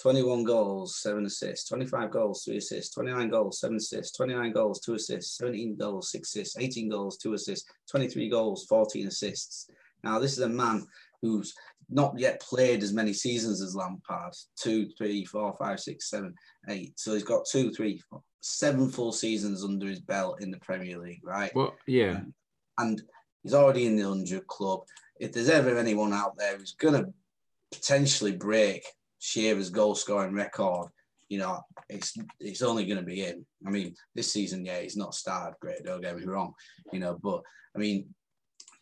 21 goals, seven assists, 25 goals, three assists, 29 goals, seven assists, 29 goals, two assists, 17 goals, six assists, 18 goals, two assists, 23 goals, 14 assists. Now, this is a man who's not yet played as many seasons as Lampard two, three, four, five, six, seven, eight. So he's got two, three, four, seven full seasons under his belt in the Premier League, right? Well, yeah. And, and he's already in the 100 club. If there's ever anyone out there who's going to potentially break Shearer's goal scoring record, you know, it's it's only going to be in. I mean, this season, yeah, he's not started great. Don't get me wrong, you know, but I mean,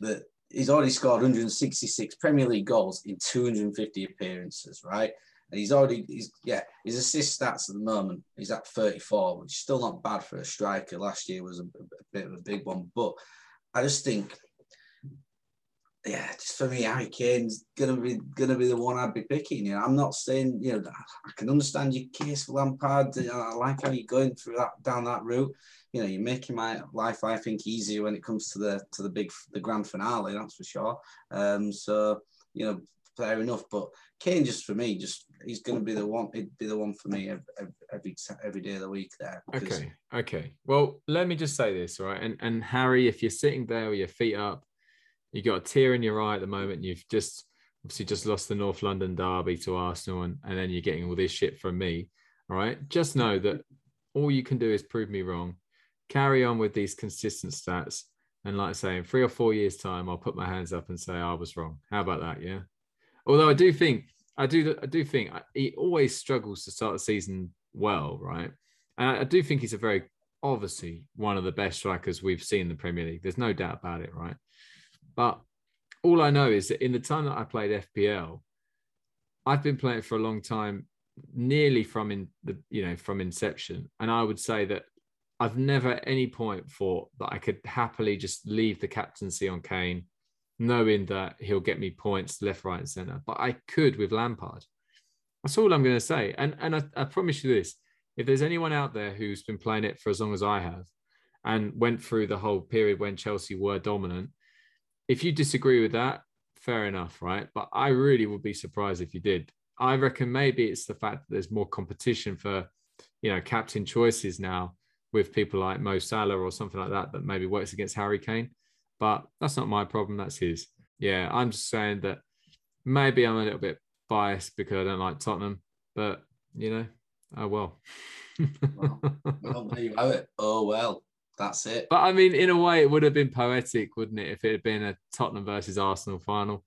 the he's already scored 166 Premier League goals in 250 appearances, right? And he's already, he's yeah, his assist stats at the moment, he's at 34, which is still not bad for a striker. Last year was a, a bit of a big one, but I just think yeah, just for me, Harry Kane's gonna be gonna be the one I'd be picking. You know, I'm not saying you know I can understand your case for Lampard. I like how you're going through that down that route. You know, you're making my life, I think, easier when it comes to the to the big the grand finale. That's for sure. Um, so you know, fair enough. But Kane, just for me, just he's going to be the one. He'd be the one for me every every, every day of the week. There. Okay. Okay. Well, let me just say this, right? And and Harry, if you're sitting there with your feet up You got a tear in your eye at the moment. You've just obviously just lost the North London derby to Arsenal, and, and then you're getting all this shit from me. All right. Just know that all you can do is prove me wrong. Carry on with these consistent stats. And like I say, in three or four years' time, I'll put my hands up and say I was wrong. How about that? Yeah. Although I do think, I do, I do think he always struggles to start the season well, right? And I do think he's a very obviously one of the best strikers we've seen in the Premier League. There's no doubt about it, right? But all I know is that in the time that I played FPL, I've been playing for a long time, nearly from in the you know from inception, and I would say that I've never at any point thought that I could happily just leave the captaincy on Kane, knowing that he'll get me points left, right, and centre. But I could with Lampard. That's all I'm going to say. And and I, I promise you this: if there's anyone out there who's been playing it for as long as I have, and went through the whole period when Chelsea were dominant, if you disagree with that, fair enough, right? But I really would be surprised if you did. I reckon maybe it's the fact that there's more competition for, you know, captain choices now with people like Mo Salah or something like that that maybe works against Harry Kane. But that's not my problem. That's his. Yeah, I'm just saying that maybe I'm a little bit biased because I don't like Tottenham, but you know, oh well. well, well, there you have it. Oh well, that's it. But I mean, in a way, it would have been poetic, wouldn't it, if it had been a Tottenham versus Arsenal final?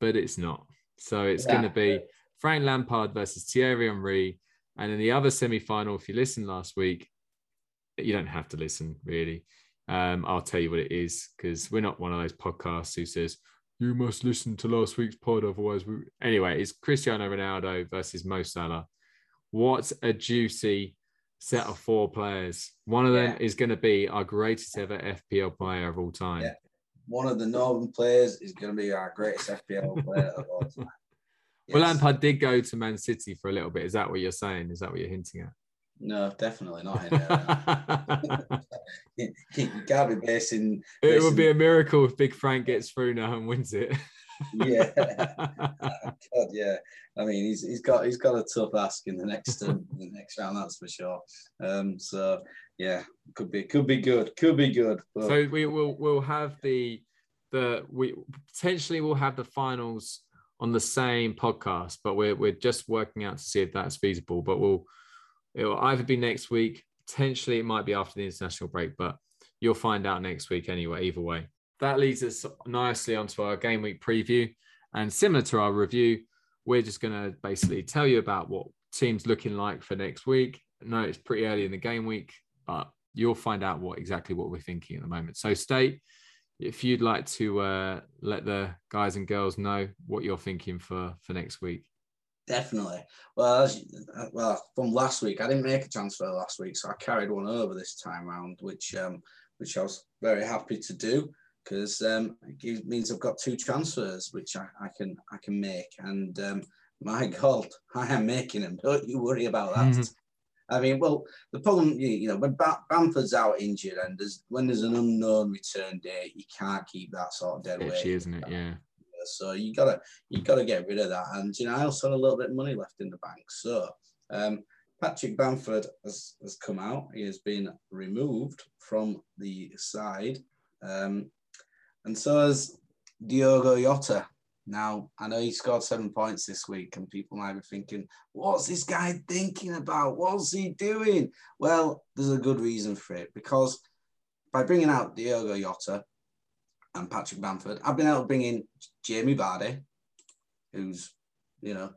But it's not. So it's yeah. going to be Frank Lampard versus Thierry Henry. And in the other semi final, if you listened last week, you don't have to listen really. Um, I'll tell you what it is because we're not one of those podcasts who says you must listen to last week's pod, otherwise. We... Anyway, it's Cristiano Ronaldo versus Mo Salah. What a juicy set of four players. One of them is going to be our greatest ever FPL player of all time. Yeah. One of the Northern players is going to be our greatest FPL player of all time. Yes. Well, Lampard did go to Man City for a little bit. Is that what you're saying? Is that what you're hinting at? No, definitely not. you can't be basing. It would be a miracle if Big Frank gets through now and wins it. Yeah, God, yeah. I mean, he's he's got he's got a tough ask in the next um, the next round, that's for sure. Um, so yeah, could be could be good, could be good. But... So we will we'll have the the we potentially will have the finals on the same podcast, but we're we're just working out to see if that's feasible. But we'll it will either be next week, potentially it might be after the international break, but you'll find out next week anyway, either way. That leads us nicely onto our game week preview. And similar to our review, we're just going to basically tell you about what teams looking like for next week. No, it's pretty early in the game week, but you'll find out what exactly what we're thinking at the moment. So, State, if you'd like to uh, let the guys and girls know what you're thinking for for next week. Definitely. Well, as, well, from last week, I didn't make a transfer last week, so I carried one over this time round, which um, which I was very happy to do because um, it means I've got two transfers which I, I can I can make, and um, my God, I am making them. Don't you worry about that. Mm-hmm. I mean, well, the problem, you know, when Bamford's out injured and there's when there's an unknown return date, you can't keep that sort of dead weight. isn't it? Yeah. So you gotta you gotta get rid of that. And you know, I also had a little bit of money left in the bank. So um, Patrick Bamford has, has come out. He has been removed from the side. Um, and so has Diogo Jota. Now, I know he scored seven points this week, and people might be thinking, what's this guy thinking about? What's he doing? Well, there's a good reason for it because by bringing out Diogo Jota, and Patrick Bamford. I've been able to bring in Jamie Vardy, who's, you know,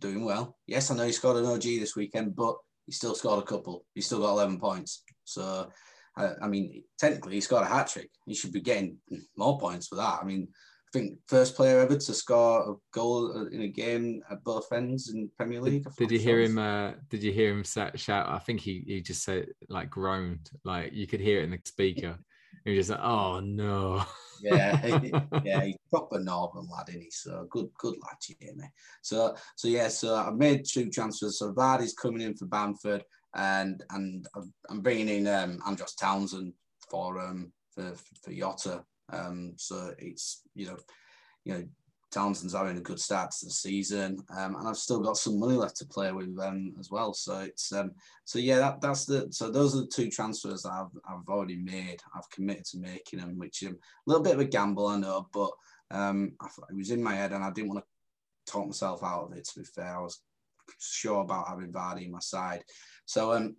doing well. Yes, I know he scored an OG this weekend, but he still scored a couple. He still got 11 points. So, uh, I mean, technically, he scored a hat trick. He should be getting more points for that. I mean, I think first player ever to score a goal in a game at both ends in Premier League. Did, you hear him? Uh, did you hear him shout? I think he he just said like groaned, like you could hear it in the speaker. You're just like, oh no. yeah, yeah, he's proper northern lad, isn't he? So good, good lad, Jamie. So, so yeah, so I've made two transfers. So Vardy's coming in for Bamford, and and I'm bringing in um, Andros Townsend for um for for Jota. Um, so it's you know, you know, Townsend's having a good start to the season, um, and I've still got some money left to play with them as well. So it's um, so yeah, that, that's the so those are the two transfers I've, I've already made. I've committed to making them, which um, a little bit of a gamble, I know, but um, I, it was in my head, and I didn't want to talk myself out of it. To be fair, I was sure about having Vardy in my side. So um,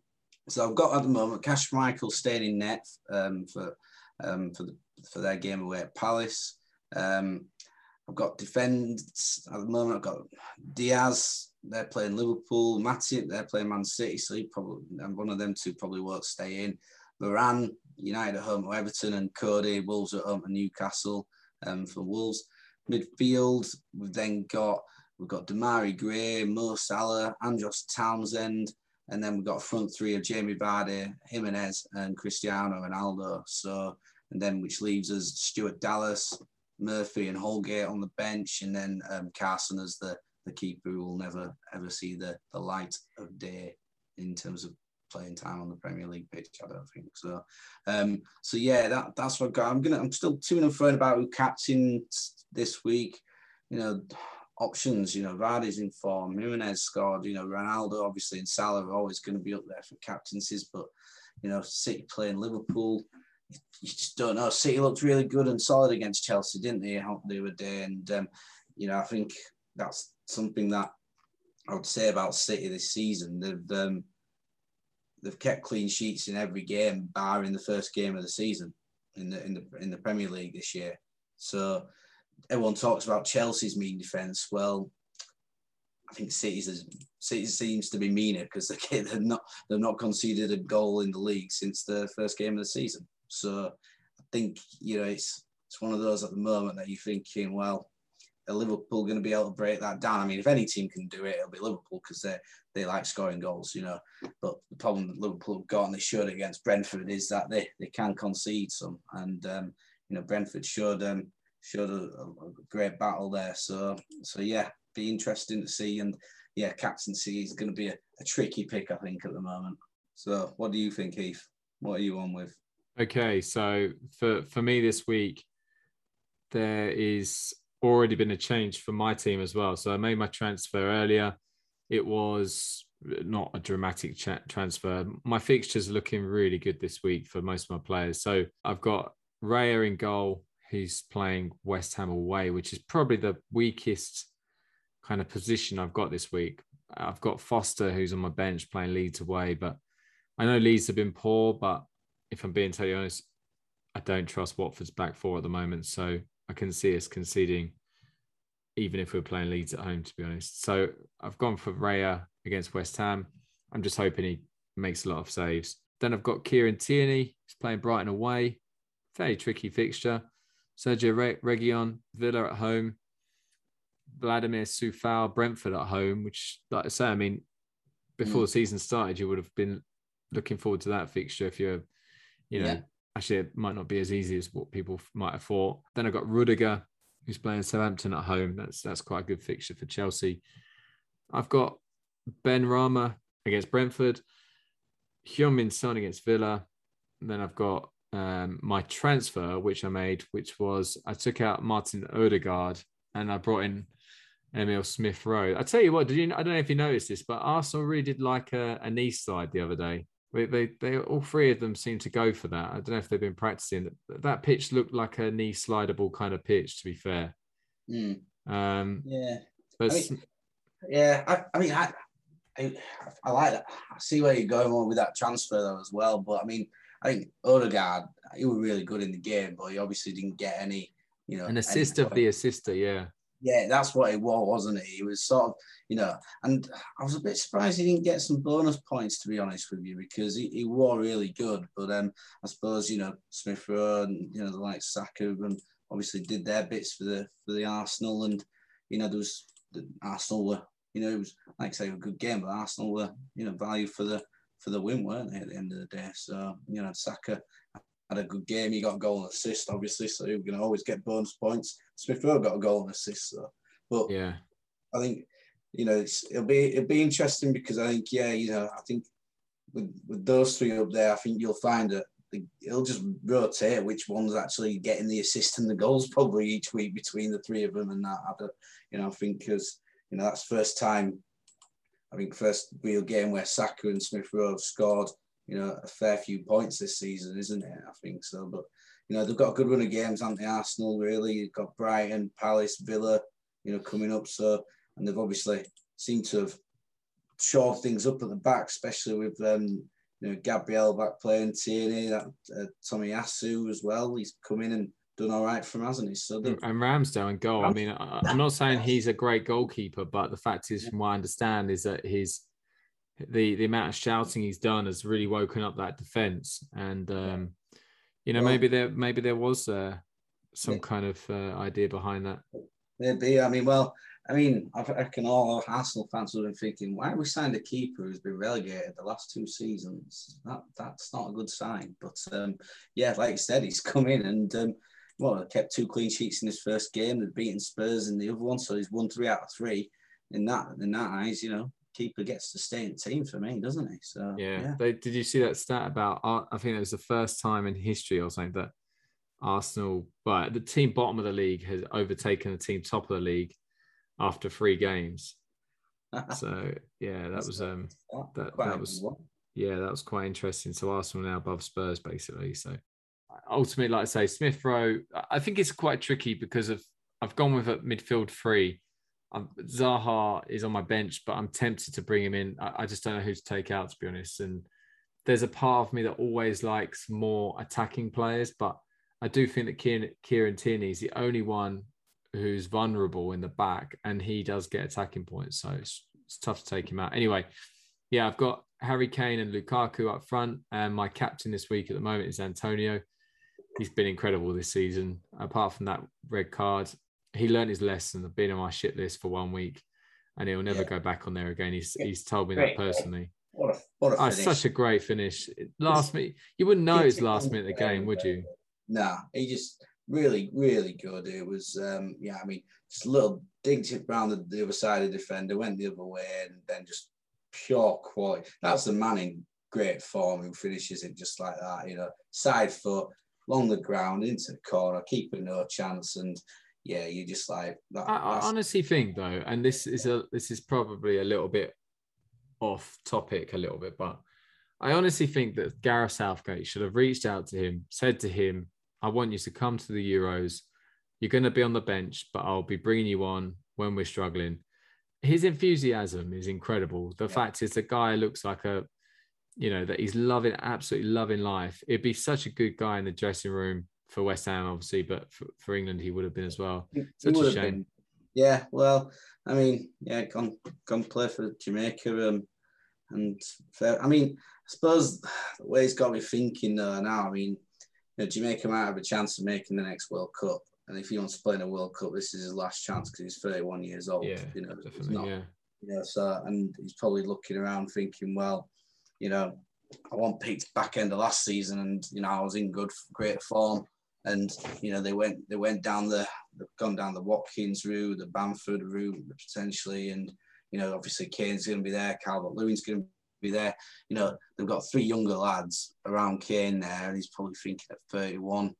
so I've got at the moment Kasper Schmeichel staying in net um, for um, for the, for their game away at Palace. Um, I've got defense at the moment. I've got Dias. They're playing Liverpool. Matip. They're playing Man City. So probably and one of them two probably won't stay in. Moran United at home to Everton, and Coady Wolves at home to Newcastle um, for Wolves. Midfield, we've then got we've got Demarai Gray, Mo Salah, Andros Townsend, and then we've got front three of Jamie Vardy, Jimenez, and Cristiano Ronaldo. So, and then which leaves us Stuart Dallas, Murphy, and Holgate on the bench, and then um, Carson as the the keeper who will never ever see the the light of day in terms of playing time on the Premier League pitch. I don't think so. Um, so yeah, that that's what I've got. I'm gonna. I'm still to and fro about who captain this week. You know, options. You know, Vardy's in form. Jimenez scored. You know, Ronaldo obviously and Salah are always going to be up there for captaincies. But you know, City playing Liverpool. You just don't know. City looked really good and solid against Chelsea, didn't they? The other day, and um, you know, I think that's something that I would say about City this season. They've um, they've kept clean sheets in every game, barring the first game of the season in the in the in the Premier League this year. So everyone talks about Chelsea's mean defence. Well, I think City's City seems to be meaner because they're not they've not conceded a goal in the league since the first game of the season. So I think you know it's it's one of those at the moment that you're thinking, well, are Liverpool going to be able to break that down? I mean, if any team can do it, it'll be Liverpool because they they like scoring goals, you know. But the problem that Liverpool have got and they showed against Brentford is that they, they can concede some, and um, you know Brentford showed um, showed a, a, great battle there. So so yeah, be interesting to see. And yeah, captaincy is going to be a, a tricky pick, I think, at the moment. So what do you think, Heath? What are you on with? Okay, so for for me this week, there is already been a change for my team as well. So I made my transfer earlier. It was not a dramatic transfer. My fixtures are looking really good this week for most of my players. So I've got Raya in goal, who's playing West Ham away, which is probably the weakest kind of position I've got this week. I've got Foster, who's on my bench playing Leeds away, but I know Leeds have been poor, but if I'm being totally honest, I don't trust Watford's back four at the moment. So I can see us conceding, even if we're playing Leeds at home, to be honest. So I've gone for Raya against West Ham. I'm just hoping he makes a lot of saves. Then I've got Kieran Tierney, he's playing Brighton away. Fairly tricky fixture. Sergio Re- Reguilon, Villa at home. Vladimir Coufal, Brentford at home, which, like I say, I mean, before mm. the season started, you would have been looking forward to that fixture if you're, you know, yeah actually it might not be as easy as what people might have thought. Then I've got Rudiger, who's playing Southampton at home. That's that's quite a good fixture for Chelsea. I've got Benrahma against Brentford, Heung-min Son against Villa. And then I've got um, my transfer, which I made, which was I took out Martin Odegaard and I brought in Emil Smith Rowe. I tell you what, did you? I don't know if you noticed this, but Arsenal really did like a, a knee slide the other day. They, they, they, all three of them seem to go for that. I don't know if they've been practicing. That pitch looked like a knee slidable kind of pitch. To be fair, mm. um, yeah, but I mean, yeah, I, I mean, I, I, I, like that. I see where you're going with that transfer though as well. But I mean, I think Odegaard, he was really good in the game, but he obviously didn't get any, you know, an assist of the assister. Yeah, yeah, that's what it was, wasn't it? He was sort of, you know, and I was a bit surprised he didn't get some bonus points, to be honest with you, because he, he was really good. But um, I suppose, you know, Smith Rowe and, you know, the like Saka and obviously did their bits for the for the Arsenal. And, you know, there was the Arsenal were, you know, it was, like I say, a good game, but Arsenal were, you know, value for the for the win, weren't they, at the end of the day? So, you know, Saka had a good game. He got a goal and assist, obviously, so you're going to always get bonus points. Smith Rowe got a goal and assist, so. But yeah, I think you know it'll be it'll be interesting because I think yeah, you know, I think with with those three up there, I think you'll find that it'll just rotate which one's actually getting the assist and the goals probably each week between the three of them and that. I you know, I think because you know that's first time. I think first real game where Saka and Smith Rowe have scored you know a fair few points this season, isn't it? I think so, but you know they've got a good run of games, haven't they? Arsenal really, you've got Brighton, Palace, Villa, you know coming up. So and they've obviously seemed to have shored things up at the back, especially with um, you know, Gabriel back playing Tierney, that uh, Tomiyasu as well. He's come in and done all right from, hasn't he? So and Ramsdale and goal. I mean, I, am not saying he's a great goalkeeper, but the fact is, from what I understand, is that his the the amount of shouting he's done has really woken up that defense, and um, you know, well, maybe there maybe there was uh, some yeah. kind of uh, idea behind that. Maybe. I mean, well, I mean, I reckon all Arsenal fans would have been thinking, why have we signed a keeper who's been relegated the last two seasons? That that's not a good sign. But um, yeah, like you said, he's come in and um, well, kept two clean sheets in his first game. They've beaten Spurs in the other one, so he's won three out of three. In that, in that eyes, you know, keeper gets to stay in the team for me, doesn't he? So yeah. yeah. They, did you see that stat about? I think it was the first time in history or something that Arsenal, but the team bottom of the league has overtaken the team top of the league after three games. so yeah, that was um that, that was yeah, that was quite interesting. So Arsenal now above Spurs basically. So ultimately, like I say, Smith Rowe, I think it's quite tricky because of I've gone with a midfield three. Um, Zaha is on my bench, but I'm tempted to bring him in. I, I, just don't know who to take out, to be honest. And there's a part of me that always likes more attacking players, but I do think that Kieran, Kieran Tierney is the only one who's vulnerable in the back, and he does get attacking points, so it's, it's tough to take him out. Anyway, yeah, I've got Harry Kane and Lukaku up front, and my captain this week at the moment is Antonio. He's been incredible this season. Apart from that red card, he learned his lesson of being on my shit list for one week, and he'll never yeah. go back on there again. He's he's told me Great. that personally. What a, what a oh, such a great finish. Last minute, you wouldn't know it's last minute of the game, would you? Nah, he just really, really good. It was, um, yeah, I mean, just a little dig tip around the, the, other side of the defender, went the other way, and then just pure quality. That's the man in great form who finishes it just like that, you know, side foot, along the ground, into the corner, keeping no chance. And yeah, you just like that. I, I honestly think though, and this is a this is probably a little bit off topic a little bit, but I honestly think that Gareth Southgate should have reached out to him, said to him, I want you to come to the Euros. You're going to be on the bench, but I'll be bringing you on when we're struggling. His enthusiasm is incredible. The yeah. fact is, the guy looks like a, you know, that he's loving, absolutely loving life. It'd be such a good guy in the dressing room for West Ham, obviously, but for, for England, he would have been as well. Such a shame. Been. Yeah, well, I mean, yeah, gone, gone play for Jamaica. Um, and fair, I mean, I suppose the way he's got me thinking uh, now, I mean, you know, Jamaica might have a chance of making the next World Cup. And if he wants to play in a World Cup, this is his last chance because he's 31 years old. Yeah, you know, definitely. Not, yeah. Yeah. So, and he's probably looking around thinking, well, you know, I want peaked back end of last season, and you know, I was in good, great form. And you know, they went, they went down the, they've gone down the Watkins route, the Bamford route potentially, and you know, obviously Kane's going to be there, Calvert Lewin's going to be there. You know, they've got three younger lads around Kane there, and he's probably thinking at 31.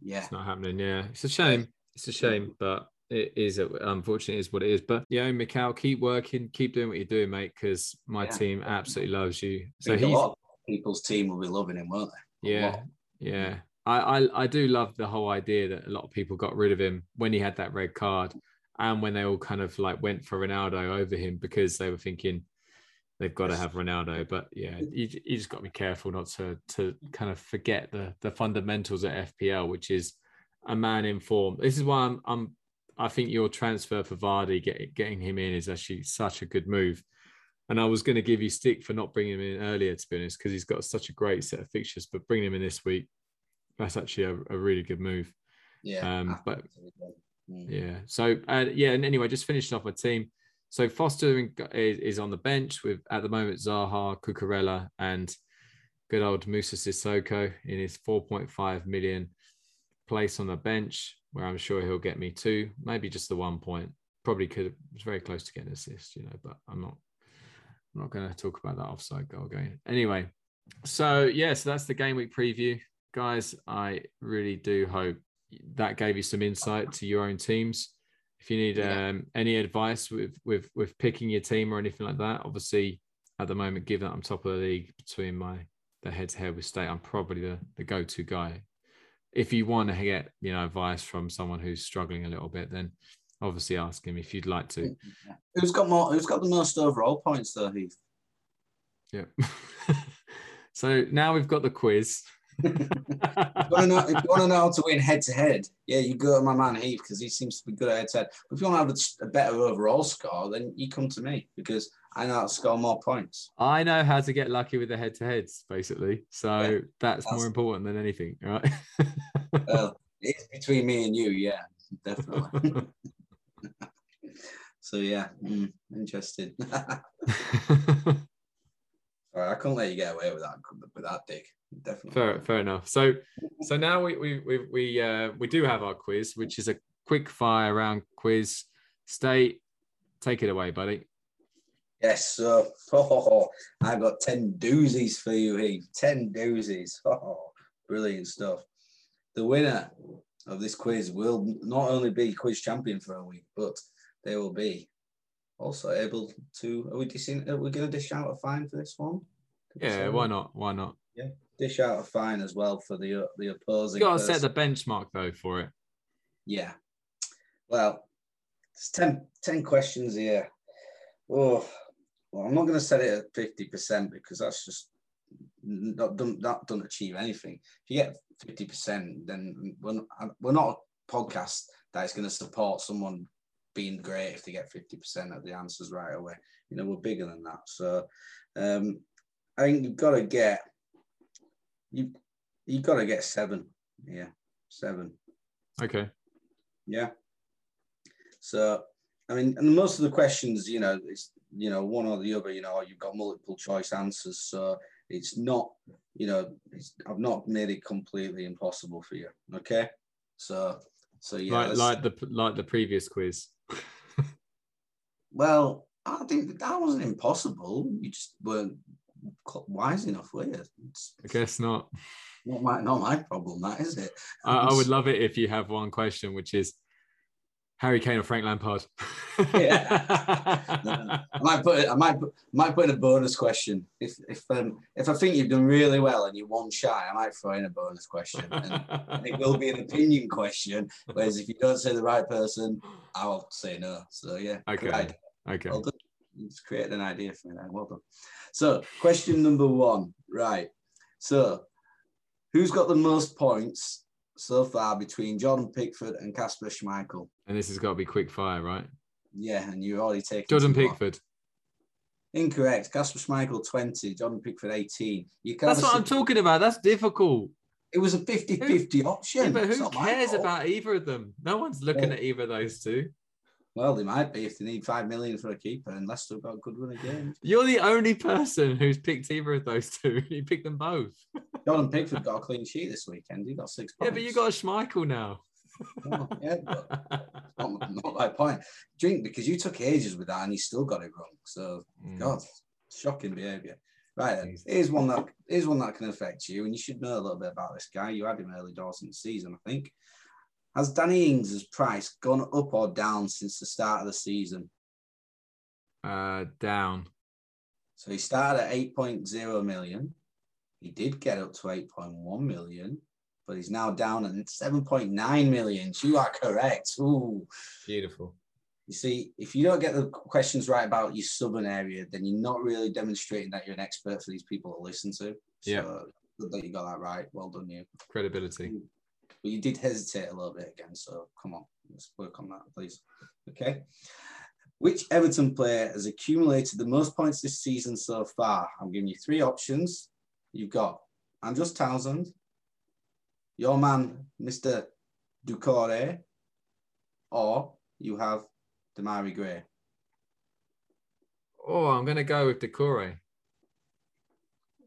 Yeah. It's not happening. Yeah. It's a shame. It's a shame, but it is unfortunately is what it is. But yeah, Michail, keep working, keep doing what you're doing, mate, because my yeah. team absolutely loves you. So he's people's team will be loving him, won't they? Yeah, yeah. I, I I do love the whole idea that a lot of people got rid of him when he had that red card, and when they all kind of like went for Ronaldo over him because they were thinking they've got to have Ronaldo. But yeah, you, you just got to be careful not to to kind of forget the the fundamentals at FPL, which is a man in form. This is why I'm I'm I think your transfer for Vardy, get, getting him in, is actually such a good move. And I was going to give you stick for not bringing him in earlier, to be honest, because he's got such a great set of fixtures. But bringing him in this week, that's actually a, a really good move. Yeah. Um, but mm. yeah. So uh, yeah, and anyway, just finished off my team. So Foster is, is on the bench with at the moment Zaha, Cucurella, and good old Moussa Sissoko in his 4.5 million place on the bench, where I'm sure he'll get me two, maybe just the one point. Probably could was very close to getting an assist, you know, but I'm not I'm not going to talk about that offside goal again. Anyway, so yeah, so that's the game week preview, guys. I really do hope that gave you some insight to your own teams. If you need Yeah. um, any advice with with with picking your team or anything like that, obviously at the moment, given that I'm top of the league between my the head to head with State, I'm probably the the go to guy. If you want to get you know advice from someone who's struggling a little bit, then obviously ask him if you'd like to. Who's got more? Who's got the most overall points though, Heath? Yeah. so now we've got the quiz. If you want to know, if you want to know how to win head to head, yeah, you go to my man Heath because he seems to be good at head to head. But if you want to have a, a better overall score, then you come to me because I know score more points. I know how to get lucky with the head to heads, basically. So Yeah, that's, that's- more important than anything, right? Well, it's between me and you, yeah, definitely. so yeah, mm, interested. Sorry, I couldn't let you get away with that with that dick. Definitely. fair, fair enough. So, so now we we we we uh, we do have our quiz, which is a quick fire round quiz. State, take it away, buddy. Yes, so oh, I've got 10 doozies for you, Heath. 10 doozies. Oh, brilliant stuff. The winner of this quiz will not only be quiz champion for a week, but they will be also able to. Are we, dishing, are we going to dish out a fine for this one? Yeah, why not? Why not? Yeah, dish out a fine as well for the uh, the opposing. You got to set the benchmark though for it. Yeah. Well, it's 10, 10 questions here. Oh, well, I'm not going to set it at 50% because that's just not done, that doesn't achieve anything. If you get 50%, then we're not, we're not a podcast that is going to support someone being great if they get 50% of the answers right away. You know, we're bigger than that. So um, I think you've got to get, you, you've got to get seven. Yeah, seven. Okay. Yeah. So, I mean, and most of the questions, you know, it's, you know, one or the other, you know, you've got multiple choice answers. So it's not, you know, it's, I've not made it completely impossible for you. Okay. So, so yeah. like like the like the previous quiz. well, I think that wasn't impossible. You just weren't wise enough, were you? It's I guess not. not my, not my problem, that is it? I, I would love it if you have one question, which is Harry Kane or Frank Lampard. I might put I might put, might put in a bonus question. If if um if I think you've done really well and you're one shy, I might throw in a bonus question. And, and it will be an opinion question. Whereas if you don't say the right person, I'll say no. So yeah. Okay. okay. Well done. It's created an idea for me there. Well done. So question number one. Right. So who's got the most points so far between Jordan Pickford and Kasper Schmeichel? And this has got to be quick fire, right? Yeah, and you're already taking Jordan points. Pickford. Incorrect. Kasper Schmeichel 20, Jordan Pickford 18. You can That's what I'm talking about. That's difficult. It was a 50-50 option. Yeah, but who cares about either of them? No one's looking Yeah. at either of those two. Well, they might be if they need five million for a keeper, and Leicester have got a good run games. You're the only person who's picked either of those two. You picked them both. Jordan Pickford got a clean sheet this weekend. He got six Yeah, but you got a Schmeichel now. Well, yeah, but not, not my point. Drink because you took ages with that and you still got it wrong. So Mm. God, shocking behaviour. Right then, here's one that here's one that can affect you, and you should know a little bit about this guy. You had him early doors in the season, I think. Has Danny Ings' price gone up or down since the start of the season? Uh, down. So he started at 8.0 million. He did get up to 8.1 million, but he's now down at 7.9 million. You are correct. Ooh. Beautiful. You see, if you don't get the questions right about your southern area, then you're not really demonstrating that you're an expert for these people to listen to. So Yeah. good that you got that right. Well done, you. Credibility. But you did hesitate a little bit again, so come on, let's work on that, please. Okay. Which Everton player has accumulated the most points this season so far? I'm giving you three options. You've got Andros Townsend, your man, Mr. Doucouré, or you have Demarai Gray. Oh, I'm going to go with Doucouré.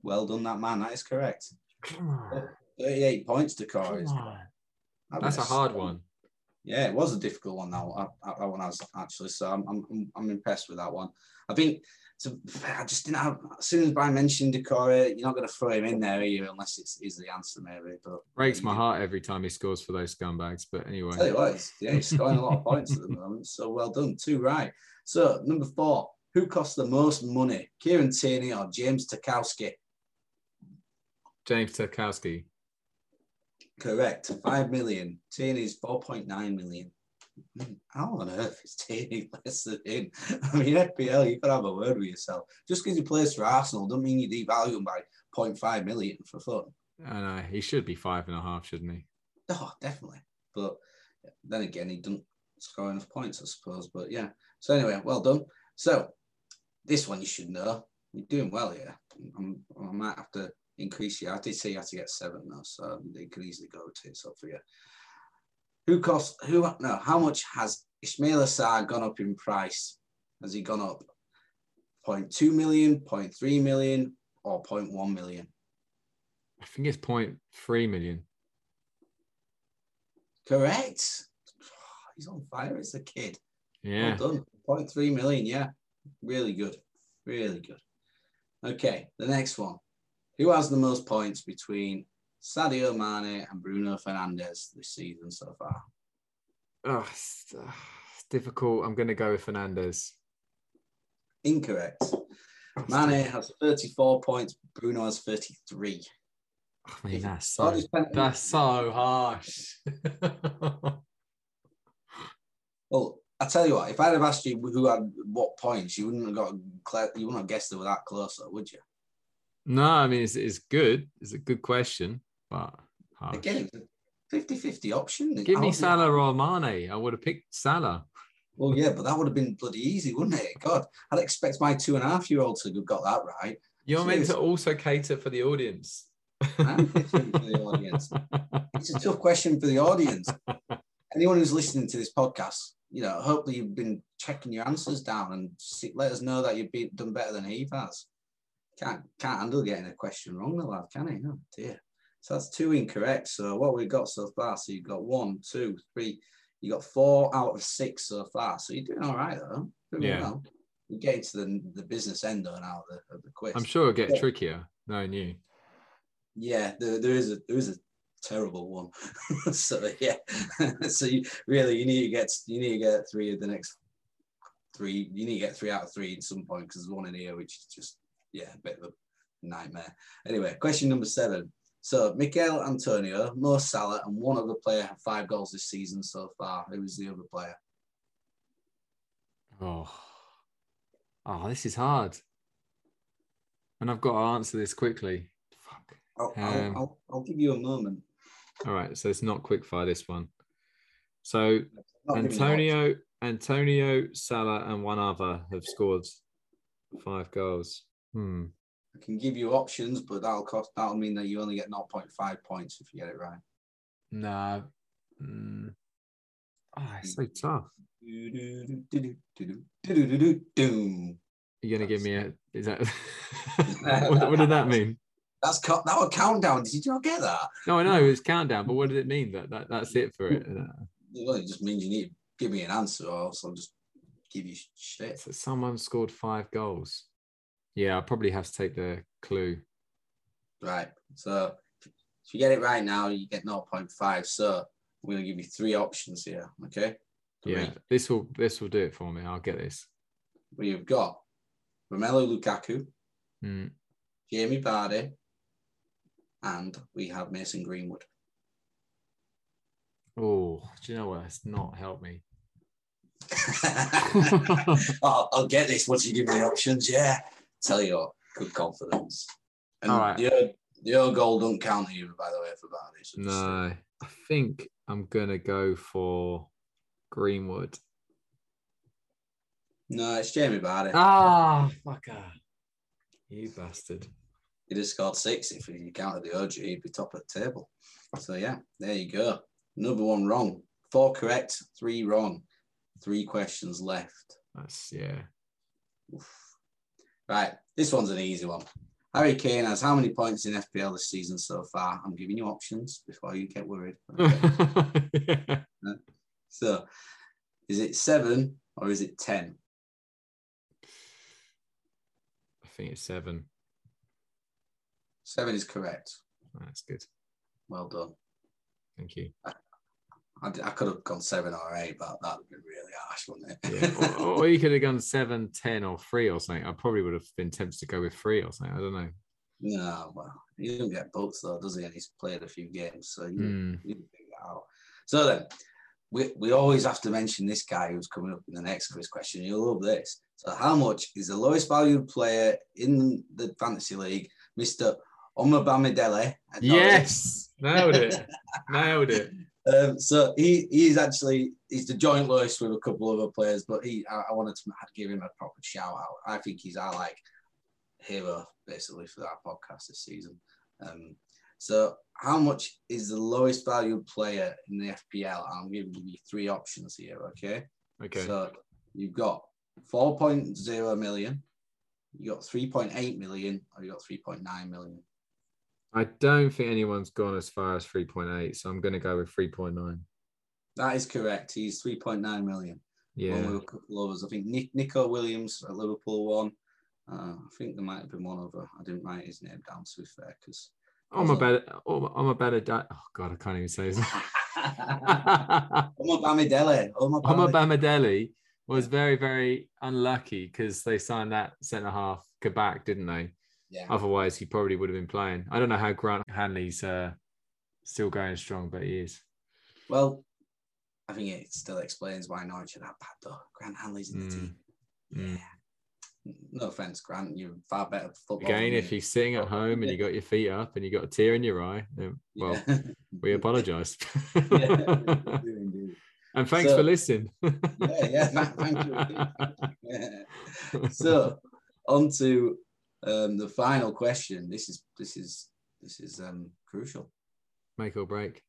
Well done, that man. That is correct. 38 points, Doucouré. Come is- on. That's a hard one. Yeah, it was a difficult one. Uh, uh, that one, that one was actually. So I'm, I'm, I'm impressed with that one. I think so I just didn't have. As soon as I mentioned Doucouré, you're not going to throw him in there, are you? Unless it's is the answer, maybe. But breaks my heart every time he scores for those scumbags. But anyway, tell you what, he's, yeah, he's scoring a lot of points at the moment. So well done, two right. So number four, who costs the most money, Kieran Tierney or James Tarkowski? James Tarkowski. Correct, five million. Tierney's four point nine million. How on earth is Tierney less than him? I mean, FPL, you got to have a word with yourself. Just because he plays for Arsenal doesn't mean you devalue him by 0.5 million for fun. I know he should be five and a half, shouldn't he? Oh, definitely. But then again, he doesn't score enough points, I suppose. But yeah. So anyway, well done. So this one you should know. You're doing well here. I'm, i might have to increase you. I did say you had to get seven though, so they could easily go to it. So for you. Who cost who no, how much has Ismaila Sarr gone up in price? Has he gone up 0.2 million, 0.3 million, or 0.1 million? I think it's 0.3 million. Correct. He's on fire as a kid. Yeah. Well done. 0.3 million, yeah. Really good. Really good. Okay, the next one. Who has the most points between Sadio Mane and Bruno Fernandes this season so far? Oh, it's, uh, it's difficult. I'm going to go with Fernandes. Incorrect. Mane has 34 points. Bruno has 33. I mean, that's so, that's so harsh. well, I tell you what, if I'd have asked you who had what points, you wouldn't have got you wouldn't have guessed they were that close, though, would you? No, I mean it's, it's good. It's a good question. But harsh. again, 50 50 option. Give me Salah or Mane. I would have picked Salah. Well, yeah, but that would have been bloody easy, wouldn't it? God, I'd expect my two and a half year old to have got that right. You're meant to also cater for the audience. I'm for the audience. It's a tough question for the audience. Anyone who's listening to this podcast, you know, hopefully you've been checking your answers down and see, let us know that you've been, done better than he has. Can't can't handle getting a question wrong, the lad, can he? Oh dear. So that's two incorrect. So what we've got so far, so you've got one, two, three, you got four out of six so far. So you're doing all right though. Doing yeah. Well. You're getting to the, the business end now of the, of the quiz. I'm sure it'll get yeah. trickier knowing you. Yeah, there, there is a there is a terrible one. so yeah. so you really you need to get you need to get three of the next three. You need to get three out of three at some point because there's one in here which is just yeah, a bit of a nightmare. Anyway, question number seven. So Michail Antonio, Mo Salah, and one other player have five goals this season so far. Who is the other player? Oh, oh, this is hard, and I've got to answer this quickly. Fuck. I'll, um, I'll, I'll, I'll, give you a moment. All right, so it's not quickfire this one. So Antonio, Antonio, Salah, and one other have scored five goals. Hmm. I can give you options, but that'll cost. That'll mean that you only get 0.5 points if you get it right. Nah. Mm. Oh, it's so tough. You're gonna give me a. Is that? what, what, did that mean? That's cut. That was countdown. Did you not get that? No, I know it's countdown, but what did it mean? That, that that's it for it. Well, it just means you need to give me an answer, or else I'll just give you shit. So someone scored five goals. Yeah, I'll probably have to take the clue. Right. So if you get it right now, you get 0.5. So I'm going to give you three options here. Okay. Three. Yeah, this will this will do it for me. I'll get this. We've got Romelu Lukaku, mm. Jamie Vardy, and we have Mason Greenwood. Oh, do you know what? It's not helped me. I'll, I'll, get this once you give me the options. Yeah tell you what, good confidence. And All right. your, your goal don't count either, by the way, for Vardy. So no, I think I'm going to go for Greenwood. No, it's Jamie Vardy. Ah, fucker. You bastard. He'd have scored six if he counted the OG, he'd be top of the table. So, yeah, there you go. Another one wrong. Four correct, three wrong. Three questions left. That's, yeah. Oof. Right, this one's an easy one. Harry Kane has how many points in FPL this season so far? I'm giving you options before you get worried. Okay. yeah. So, is it seven or is it ten? I think it's seven. Seven is correct. That's good. Well done. Thank you. Uh, I, I could have gone seven or eight, but that would be really harsh, wouldn't it? Yeah. or, or you could have gone seven, ten, or three or something. I probably would have been tempted to go with three or something. I don't know. no, well, he doesn't get boats though, does he? And he's played a few games, so you, Hmm. you figure that out. So then, we, we always have to mention this guy who's coming up in the next quiz question. You'll love this. So, how much is the lowest valued player in the fantasy league, Mister Omobamidele? Yes, nailed it. nailed it. Um, so he he's actually he's the joint lowest with a couple of other players, but he I, I wanted to give him a proper shout out. I think he's our like hero basically for that podcast this season. Um, so how much is the lowest valued player in the FPL? I'm giving you three options here. Okay. Okay. So you've got 4.0 million, you got 3.8 million, or you got 3.9 million. I don't think anyone's gone as far as 3.8, so I'm going to go with 3.9. That is correct. He's 3.9 million. Yeah. One with a couple of others. I think Nick, Neco Williams at Liverpool won. Uh, I think there might have been one other. I didn't write his name down to be fair because I'm a better. I'm a better. Oh God, I can't even say his name. Omar Bamidele. Omar Omar Bamidele. Bamidele was very, very unlucky because they signed that centre half Kabak, didn't they? Yeah. Otherwise, he probably would have been playing. I don't know how Grant Hanley's uh, still going strong, but he is. Well, I think it still explains why Norwich are that bad though. Grant Hanley's in the Mm. team. Mm. No offense, Grant. You're far better football. Again, if you're sitting at home and you got your feet up and you got a tear in your eye, then, well, Yeah. we apologise. Yeah, we do indeed. and thanks So- for listening. yeah, yeah. Thank, thank you. Yeah. so on to um, the final question. This is this is this is um, crucial. Make or break.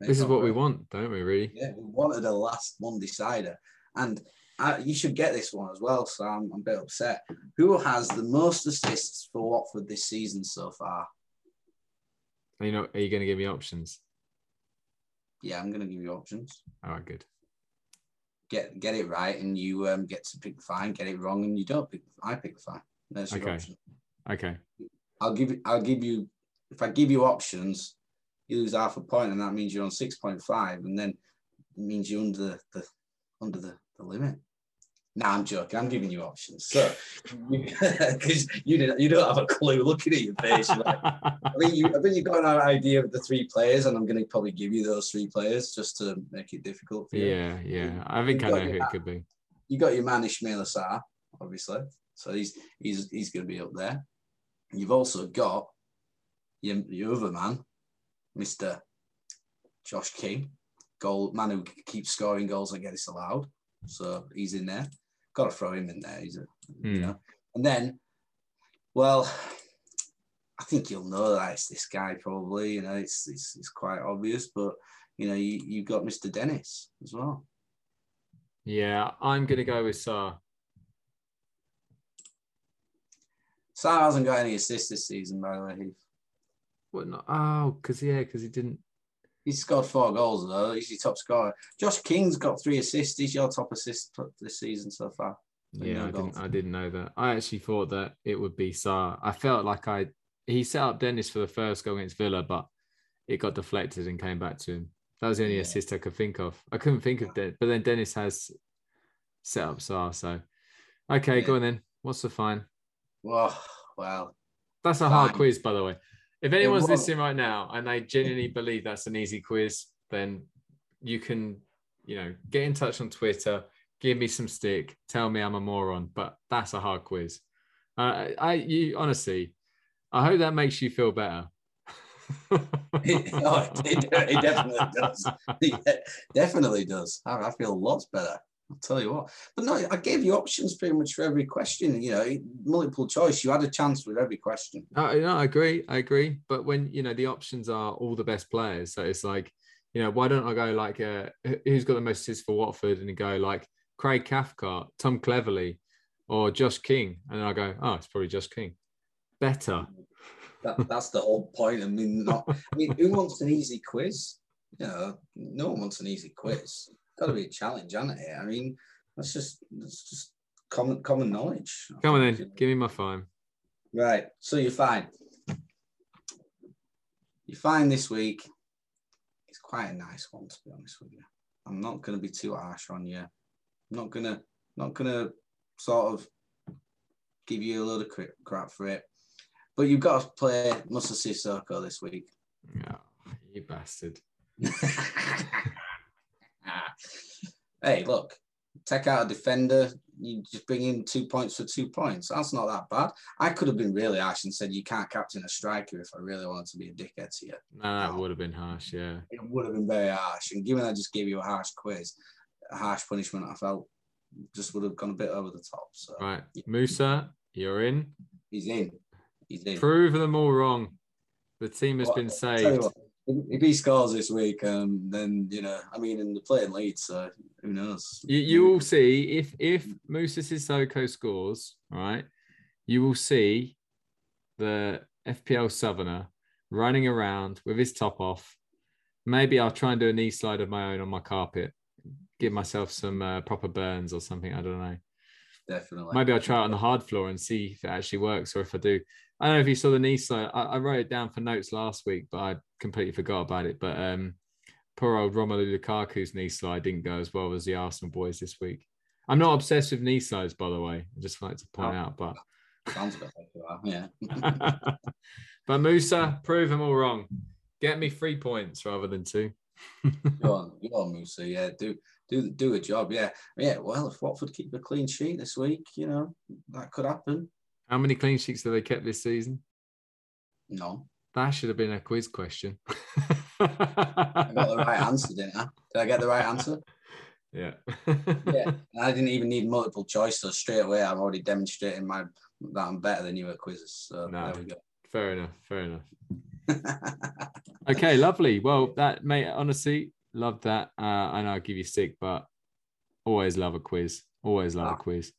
Make This is or what we want, don't we? Really? Yeah, we wanted a last one decider, and uh, you should get this one as well. So I'm, I'm a bit upset. Who has the most assists for Watford this season so far? Are you know, are you going to give me options? Yeah, I'm going to give you options. All right, good. Get get it right, and you um, get to pick the fine. Get it wrong, and you don't pick. I pick the fine. There's your Okay. option. Okay. I'll give you. I'll give you. If I give you options, you lose half a point, and that means you're on six point five, and then it means you're under the, the under the, the limit. Nah, I'm joking. I'm giving you options. So, because you didn't, you don't have a clue. Looking at your face, like, I mean, you, I think you got an idea of the three players, and I'm going to probably give you those three players just to make it difficult for you. yeah, yeah. I think I You've know who it could be. You got your man Ismaila Sarr, obviously, so he's he's he's going to be up there. You've also got your, your other man, Mister Josh King, goal man who keeps scoring goals and gets allowed. So he's in there. Got to throw him in there. He's a, you Hmm. know. And then, well, I think you'll know that it's this guy probably. You know, it's it's, it's quite obvious, but you know, you you've got Mister Dennis as well. Yeah, I'm going to go with Sarr. Sarr hasn't got any assists this season, by the way. Heath. What? Not? Oh, because yeah, because he didn't. He's scored four goals though. He's your top scorer. Josh King's got three assists. He's your top assist this season so far. Yeah, no I didn't. I didn't know that. I actually thought that it would be Sarr. I felt like I he set up Dennis for the first goal against Villa, but it got deflected and came back to him. That was the only Yeah. assist I could think of. I couldn't think of that, but then Dennis has set up Sarr. So, okay, go on then. What's the fine? Well, well, That's a hard quiz, by the way. If anyone's listening right now and they genuinely believe that's an easy quiz, then you can, you know, get in touch on Twitter, give me some stick, tell me I'm a moron. But that's a hard quiz. Uh, I, you honestly, I hope that makes you feel better. oh, it, it, it definitely does. It definitely does. I, I feel lots better. I'll tell you what. But no, I gave you options pretty much for every question. You know, multiple choice. You had a chance with every question. No, no, I agree. I agree. But when you know the options are all the best players, so it's like, you know, why don't I go like, uh, who- who's got the most assists for Watford, and go like Craig Cathcart, Tom Cleverley, or Josh King, and I go, oh, it's probably Josh King. Better. That, that's the whole point. I mean, not. I mean, who wants an easy quiz? You know, no one wants an easy quiz. Got to be a challenge, hasn't it? I mean, that's just that's just common common knowledge. Come on then, give me my fine. Right. So you're fine. You're fine this week. It's quite a nice one, to be honest with you. I'm not going to be too harsh on you. I'm not gonna not gonna sort of give you a load of crap for it. But you've got to play Moussa Sissoko this week. Oh, you bastard. hey, look, take out a defender, you just bring in two points for two points. That's not that bad. I could have been really harsh and said you can't captain a striker if I really wanted to be a dickhead to you. No, that would have been harsh, yeah. It would have been very harsh. And given I just gave you a harsh quiz, a harsh punishment, I felt just would have gone a bit over the top. So right. Moussa, you're in. He's in. He's in. Prove them all wrong. The team has well, been saved if he scores this week, um, then you know, I mean, in the playing lead, so who knows? You, you will see if if Moussa Sissoko scores, right? You will see the FPL Southerner running around with his top off. Maybe I'll try and do a knee slide of my own on my carpet, give myself some uh, proper burns or something. I don't know. Definitely. Maybe I'll try it on the hard floor and see if it actually works, or if I do, I don't know if you saw the knee slide. I, I, wrote it down for notes last week, but I completely forgot about it. But um, poor old Romelu Lukaku's knee slide didn't go as well as the Arsenal boys this week. I'm not obsessed with knee slides, by the way. I just like to point oh, out, but sounds a bit like you are, yeah. but Moussa, prove them all wrong. Get me three points rather than two. go on, go on, Moussa. Yeah, do do do a job. Yeah, yeah. Well, if Watford keep a clean sheet this week, you know that could happen. How many clean sheets have they kept this season? No. That should have been a quiz question. I got the right answer, didn't I? Did I get the right answer? Yeah. yeah. I didn't even need multiple choice, so straight away I'm already demonstrating my that I'm better than you at quizzes. So no, there we go. Fair enough. Fair enough. okay, lovely. Well, that mate, honestly, love that. Uh, I know I'll give you sick, but always love a quiz. Always love ah, a quiz.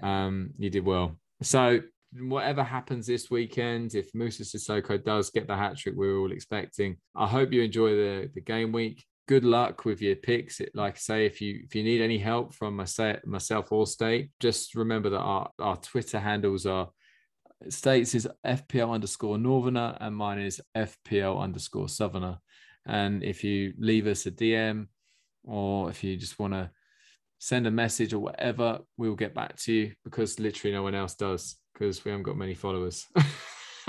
Um, you did well. So whatever happens this weekend, if Moussa Sissoko does get the hat trick we're all expecting, I hope you enjoy the, the game week. Good luck with your picks. Like I say, if you if you need any help from myself, myself or State, just remember that our, our Twitter handles are States is FPL underscore Northerner and mine is FPL underscore Southerner. And if you leave us a DM or if you just want to send a message or whatever, we'll get back to you because literally no one else does because we haven't got many followers.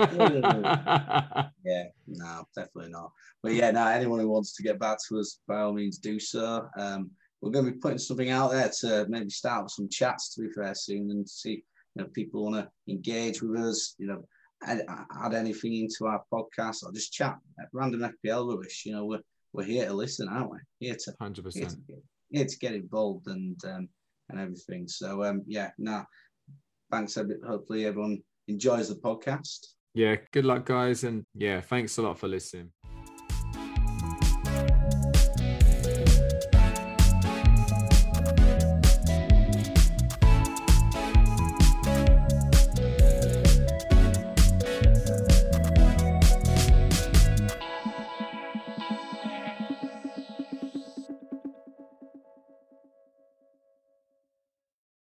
yeah, no, definitely not. But yeah, now anyone who wants to get back to us, by all means, do so. Um, we're going to be putting something out there to maybe start with some chats. To be fair, soon and see you know people want to engage with us. You know, add, add anything into our podcast or just chat random FPL rubbish. You know, we're we're here to listen, aren't we? Here to hundred percent yeah, to get involved and um, and everything. So um, yeah, nah, thanks. Hopefully everyone enjoys the podcast. Yeah, good luck, guys, and yeah, thanks a lot for listening.